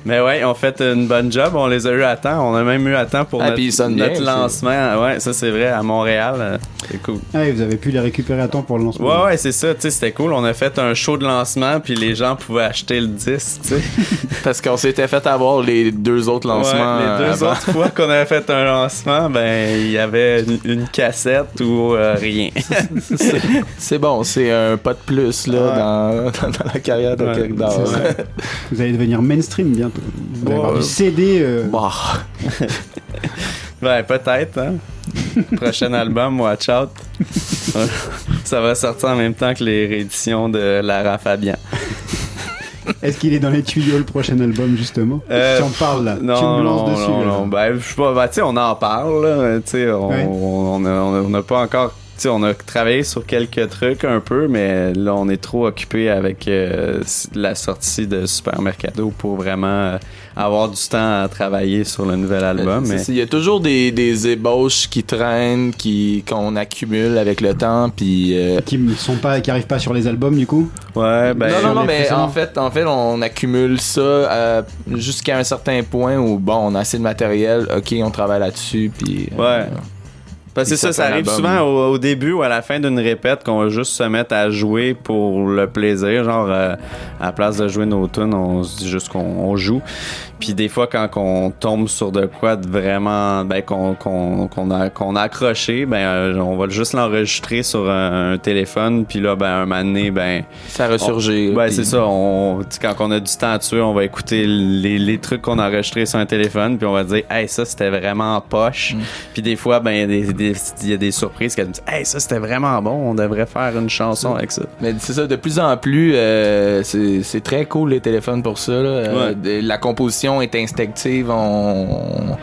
Mais ouais, on fait une bonne job. On les a eu à temps. On a même eu à temps pour Ah, notre, lancement. Ouais, ça c'est vrai, à Montréal. euh, C'est cool. Vous avez pu les récupérer à temps pour le lancement. Ouais, ouais, c'est ça. Tu sais, c'était cool. On a fait un show de lancement, puis les gens pouvaient acheter le disque. Parce qu'on s'était fait avoir les deux autres lancements. Ouais, les deux avant. autres fois qu'on avait fait un lancement, ben il y avait une, une cassette ou euh, rien. C'est- bon, c'est un pas de plus là, Ouais. dans, dans, dans la carrière de Ouais. Vous allez devenir mainstream bientôt. Ouais. avoir du CD. euh, Bah, ben peut-être. Hein? Prochain album, Watch Out. ça va sortir en même temps que les rééditions de Lara Fabian. Est-ce qu'il est dans les tuyaux le prochain album justement? Euh, Tu en parles là. tu Non, me lances non, dessus. non, là. non. Ben, je sais pas. Ben, tu sais, on en parle, là. Tu sais, on, Ouais. on, a, on a- on a pas encore. Tu sais, on a travaillé sur quelques trucs un peu, mais là, on est trop occupé avec euh, la sortie de Supermercado pour vraiment euh, avoir du temps à travailler sur le nouvel album. Mais ça, il y a toujours des, des ébauches qui traînent, qui qu'on accumule avec le temps, puis. euh, Qui ne sont pas, qui arrivent pas sur les albums du coup? ouais, ben. non, non, non, mais en fait, en fait, on accumule ça euh, jusqu'à un certain point où, bon, on a assez de matériel, ok, on travaille là-dessus, puis. euh, Ouais. Parce que ça, ça arrive souvent au, au début ou à la fin d'une répète qu'on va juste se mettre à jouer pour le plaisir. Genre, euh, à la place de jouer nos tunes, on se dit juste qu'on on joue. Puis des fois, quand on tombe sur de quoi de vraiment, ben, qu'on a, qu'on a accroché, ben, euh, on va juste l'enregistrer sur un, un téléphone. Puis là, ben, un moment donné, ben, Ça. Ouais, puis- c'est ça. On, quand on a du temps à tuer, on va écouter les, les trucs qu'on a enregistrés sur un téléphone, puis on va dire, hey, ça c'était vraiment poche. Mm. Puis des fois, ben, il y, a des- des- il y a des surprises qu'elle me dit, hey, ça c'était vraiment bon, on devrait faire une chanson avec ça. Mais c'est ça, de plus en plus, euh, c'est très cool les téléphones pour ça. là. Euh, de- la composition est instinctive, on,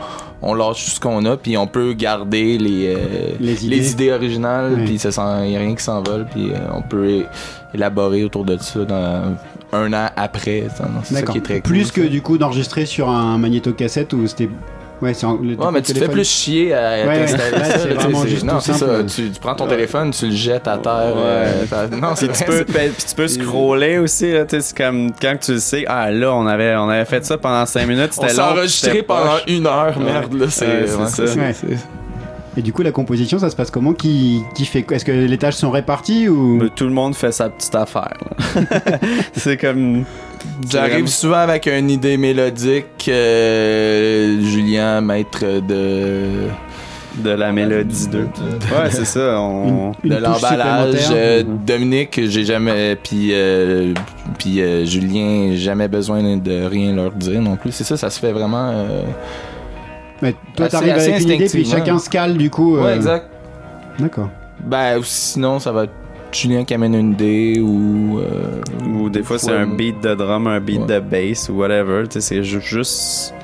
on lâche tout ce qu'on a, puis on peut garder les, euh, Les idées. originales, Ouais. puis il n'y a rien qui s'envole, puis euh, on peut élaborer autour de ça dans un an après. C'est ça qui est très cool. Plus que ça. du coup d'enregistrer sur un magnétocassette où c'était. Ouais, c'est en- le Ouais, mais tu te fais téléphone. plus chier à Ouais, t'installer ouais. Là, ça. c'est là, tu sais, vraiment c'est- juste non, tout c'est simple. ça. Tu, tu prends ton téléphone, tu le jettes à terre. euh, non, c'est Puis tu peux, ben, puis tu peux scroller aussi, là, tu sais, c'est comme quand tu le sais, ah là, on avait, on avait fait ça pendant 5 minutes, On c'était s'est long. enregistré c'était pendant poche. une heure, Ouais. merde, là, c'est Ouais, c'est ouais, ça. Ouais. Et du coup, la composition, ça se passe comment? Qui, qui fait Est-ce que les tâches sont réparties ou? Mais Tout le monde fait sa petite affaire. là. c'est comme. J'arrive souvent avec une idée mélodique, euh, Julien, maître de, de la mélodie 2. Ouais, c'est ça. On... Une de l'emballage. euh, Dominique, j'ai jamais, puis euh, puis euh, Julien, j'ai jamais besoin de rien leur dire non plus. C'est ça, ça se fait vraiment. euh, Mais toi, t'arrives assez avec une idée, puis chacun se cale du coup. euh, Ouais, exact. D'accord. Ben sinon, ça va être Julien qui amène une idée ou. euh, Ou des fois, c'est un beat de drum, un beat Ouais. de bass ou whatever. Tu sais, c'est ju- juste.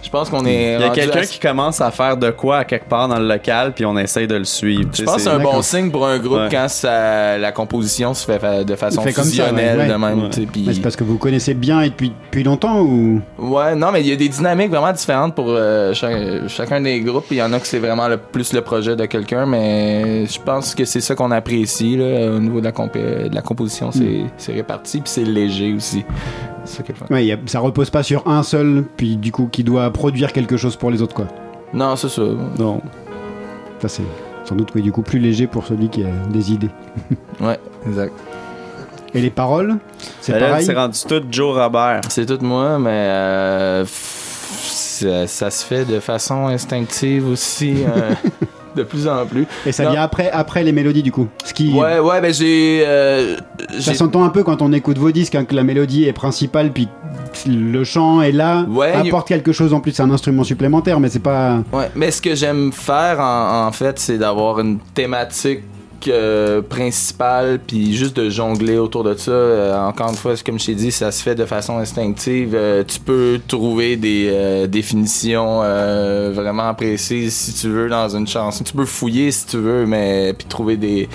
Je pense qu'on est. Il y a quelqu'un à- qui commence à faire de quoi à quelque part dans le local, puis on essaye de le suivre. Je pense que c'est un bon signe pour un groupe Ouais. quand ça, la composition se fait fa- de façon Fait comme ça, fusionnelle ouais, de même. Ouais. Mais c'est parce que vous connaissez bien et depuis, depuis longtemps ou? Ouais, non, mais il y a des dynamiques vraiment différentes pour euh, chaque- chacun des groupes. Il y en a que c'est vraiment le, plus le projet de quelqu'un, mais je pense que c'est ça qu'on apprécie là, au niveau de la, compé- de la composition. C'est Mm. c'est réparti, puis c'est léger aussi. Ça qui est le fun. Ouais, y a- ça repose pas sur un seul, puis du coup qui doit produire quelque chose pour les autres quoi. Non, c'est ça. Non. Ça c'est sans doute oui, du coup plus léger pour celui qui a des idées. Ouais, exact. Et les paroles, c'est pareil. C'est rendu tout Joe Robert. C'est tout moi, mais euh, ça se fait de façon instinctive aussi, euh, de plus en plus. Et ça Non. vient après, après les mélodies du coup. Ce qui, Ouais, ouais, ben j'ai. euh, ça s'entend un peu quand on écoute vos disques, hein, que la mélodie est principale, puis le chant est là, Ouais, apporte quelque chose en plus. C'est un instrument supplémentaire, mais c'est pas. Ouais, mais ce que j'aime faire en, en fait, c'est d'avoir une thématique euh, principale, puis juste de jongler autour de ça. Euh, encore une fois, comme je t'ai dit, ça se fait de façon instinctive. Euh, tu peux trouver des euh, définitions vraiment précises si tu veux dans une chanson. Tu peux fouiller si tu veux, mais puis trouver des,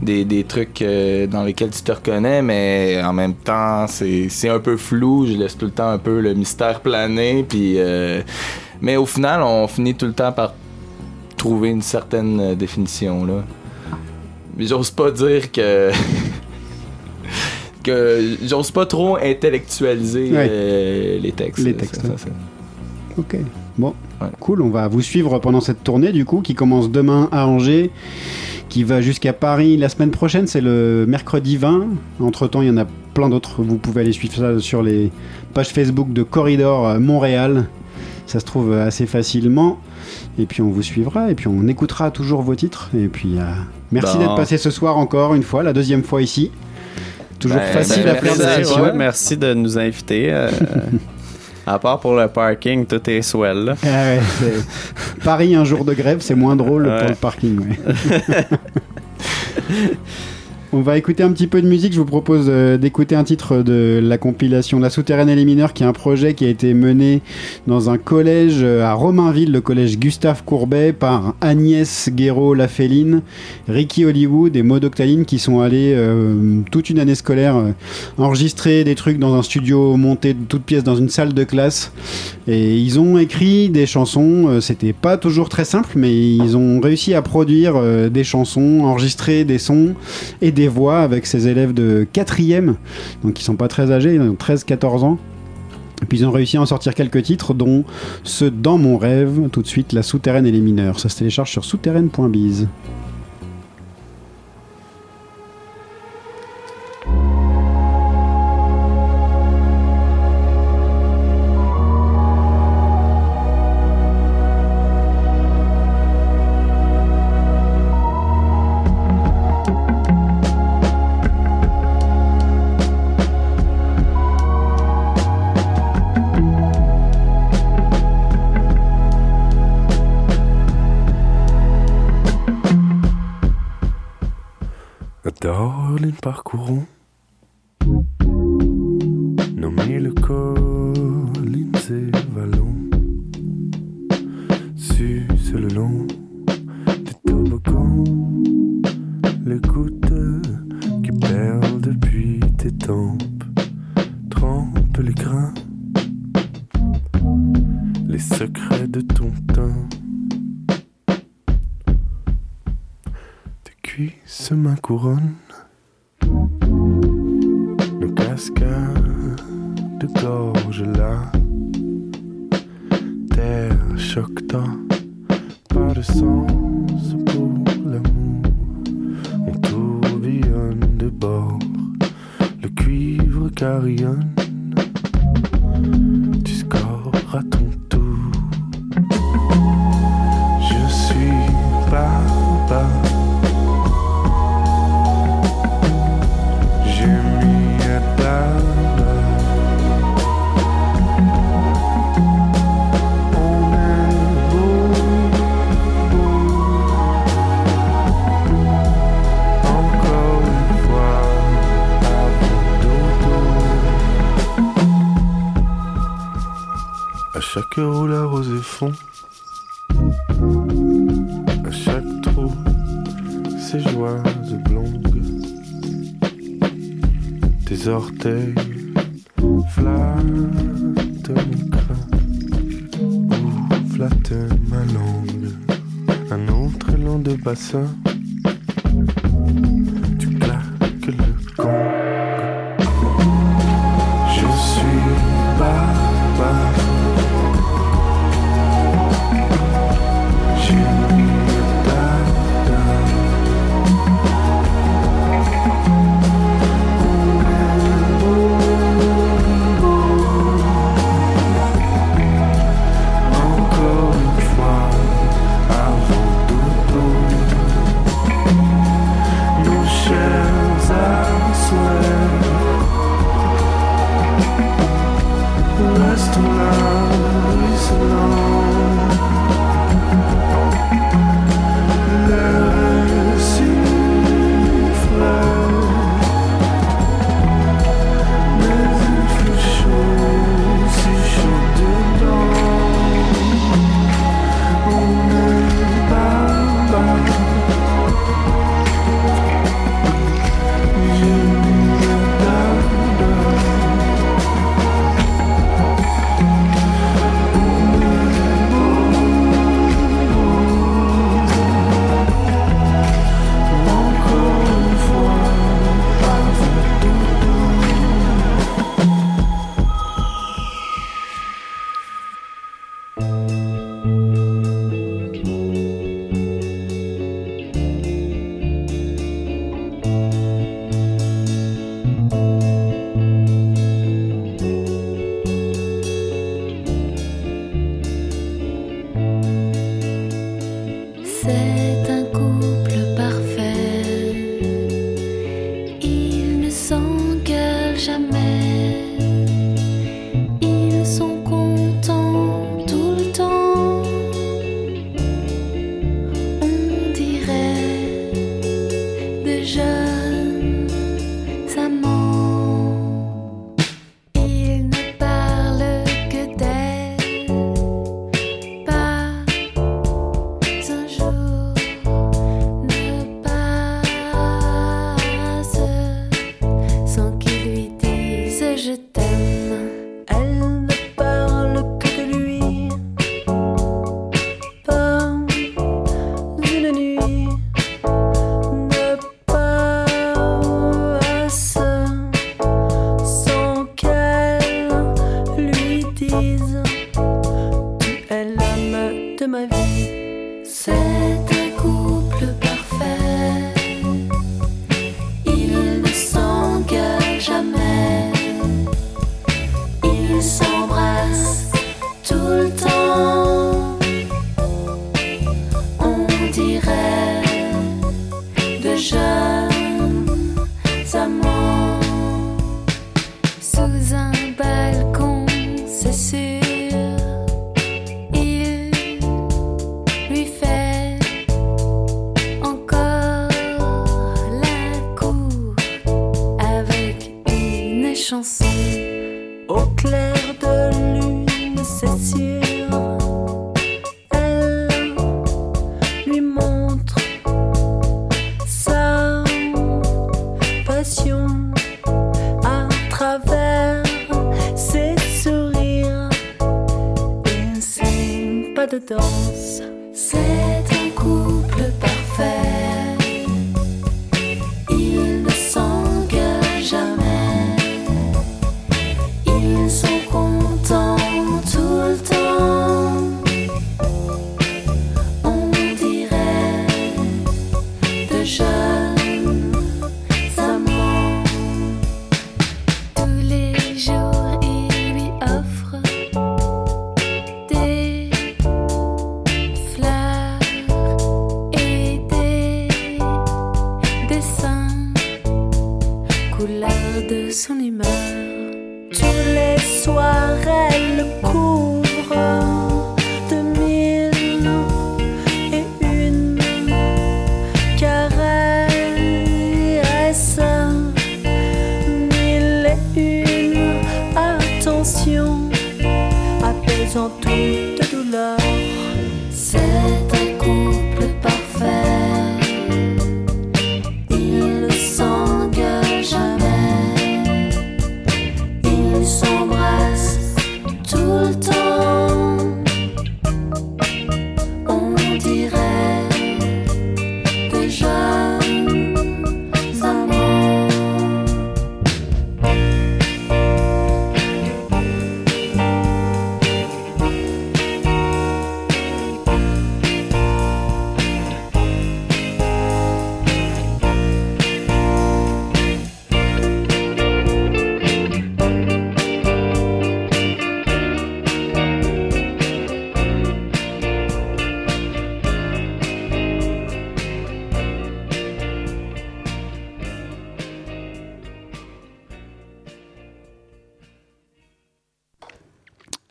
des, des trucs dans lesquels tu te reconnais, mais en même temps, c'est un peu flou. Je laisse tout le temps un peu le mystère planer, puis. mais au final, on finit tout le temps par trouver une certaine définition là. Mais j'ose pas dire que que j'ose pas trop intellectualiser Ouais. euh, les textes. Les textes, ça, ça. Ok. Bon, cool. On va vous suivre pendant cette tournée du coup, qui commence demain à Angers, qui va jusqu'à Paris la semaine prochaine. C'est le mercredi 20. Entre temps, il y en a plein d'autres. Vous pouvez aller suivre ça sur les pages Facebook de Corridor Montréal. Ça se trouve assez facilement. Et puis on vous suivra et puis on écoutera toujours vos titres. Et puis euh, merci Bon. d'être passé ce soir encore une fois, la deuxième fois ici. Toujours Ben, facile ben, à faire merci, ouais, merci de nous inviter. euh, à part pour le parking, tout est swell. Ah Paris, un jour de grève, c'est moins drôle Ouais. pour le parking. ouais. On va écouter un petit peu de musique. Je vous propose euh, d'écouter un titre de la compilation La Souterraine et les mineurs, qui est un projet qui a été mené dans un collège euh, à Romainville, le collège Gustave Courbet, par Agnès Guéraud-Laféline, Ricky Hollywood et Maud Octaline, qui sont allés euh, toute une année scolaire enregistrer des trucs dans un studio monté de toutes pièces dans une salle de classe. Et ils ont écrit des chansons, c'était pas toujours très simple, mais ils ont réussi à produire des chansons, enregistrer des sons et des voix avec ces élèves de 4ème, donc ils sont pas très âgés, ils ont 13-14 ans. Et puis ils ont réussi à en sortir quelques titres, dont ce Dans mon rêve, tout de suite La Souterraine et les mineurs. Ça se télécharge sur souterraine.biz. chaque heure où la fond, à chaque trou, ses joies oblongues, tes orteils flattent mon crâne. Ou flattent ma langue, un autre élan de bassin.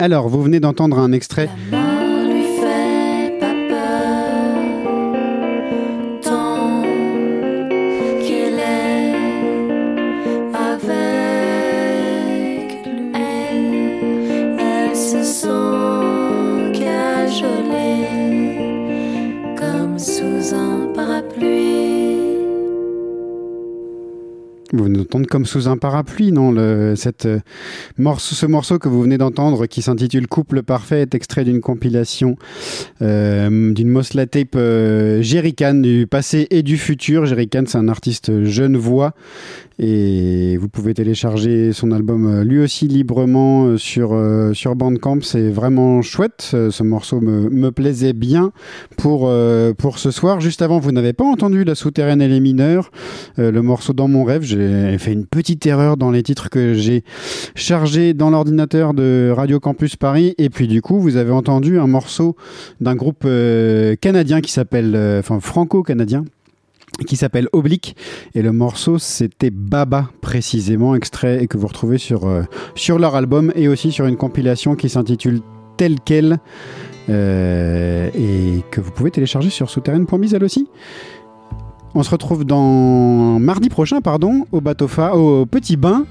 Alors, vous venez d'entendre un extrait. Vous venez d'entendre comme sous un parapluie, non le, cette, Ce morceau que vous venez d'entendre, qui s'intitule Couple Parfait, est extrait d'une compilation euh, d'une Mosla Tape euh, Jerrycan du passé et du futur. Jerrycan, c'est un artiste genevois et vous pouvez télécharger son album euh, lui aussi librement euh, sur, euh, sur Bandcamp. C'est vraiment chouette. Ce morceau me, plaisait bien pour, pour ce soir. Juste avant, vous n'avez pas entendu La Souterraine et les mineurs, le morceau Dans mon rêve. J'ai fait une petite erreur dans les titres que j'ai chargés dans l'ordinateur de Radio Campus Paris. Et puis du coup, vous avez entendu un morceau d'un groupe canadien qui s'appelle, enfin franco-canadien qui s'appelle Oblique. Et le morceau c'était Baba précisément extrait et que vous retrouvez sur, euh, sur leur album et aussi sur une compilation qui s'intitule Tel quel euh, et que vous pouvez télécharger sur souterraine.biz elle aussi. On se retrouve dans mardi prochain pardon au bateau au petit bain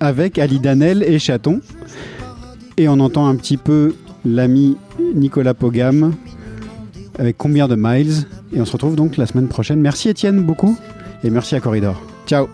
avec Ali Danel et Chaton. Et on entend un petit peu l'ami Nicolas Pogam avec combien de miles et on se retrouve donc la semaine prochaine. Merci Étienne beaucoup et merci à Corridor. Ciao.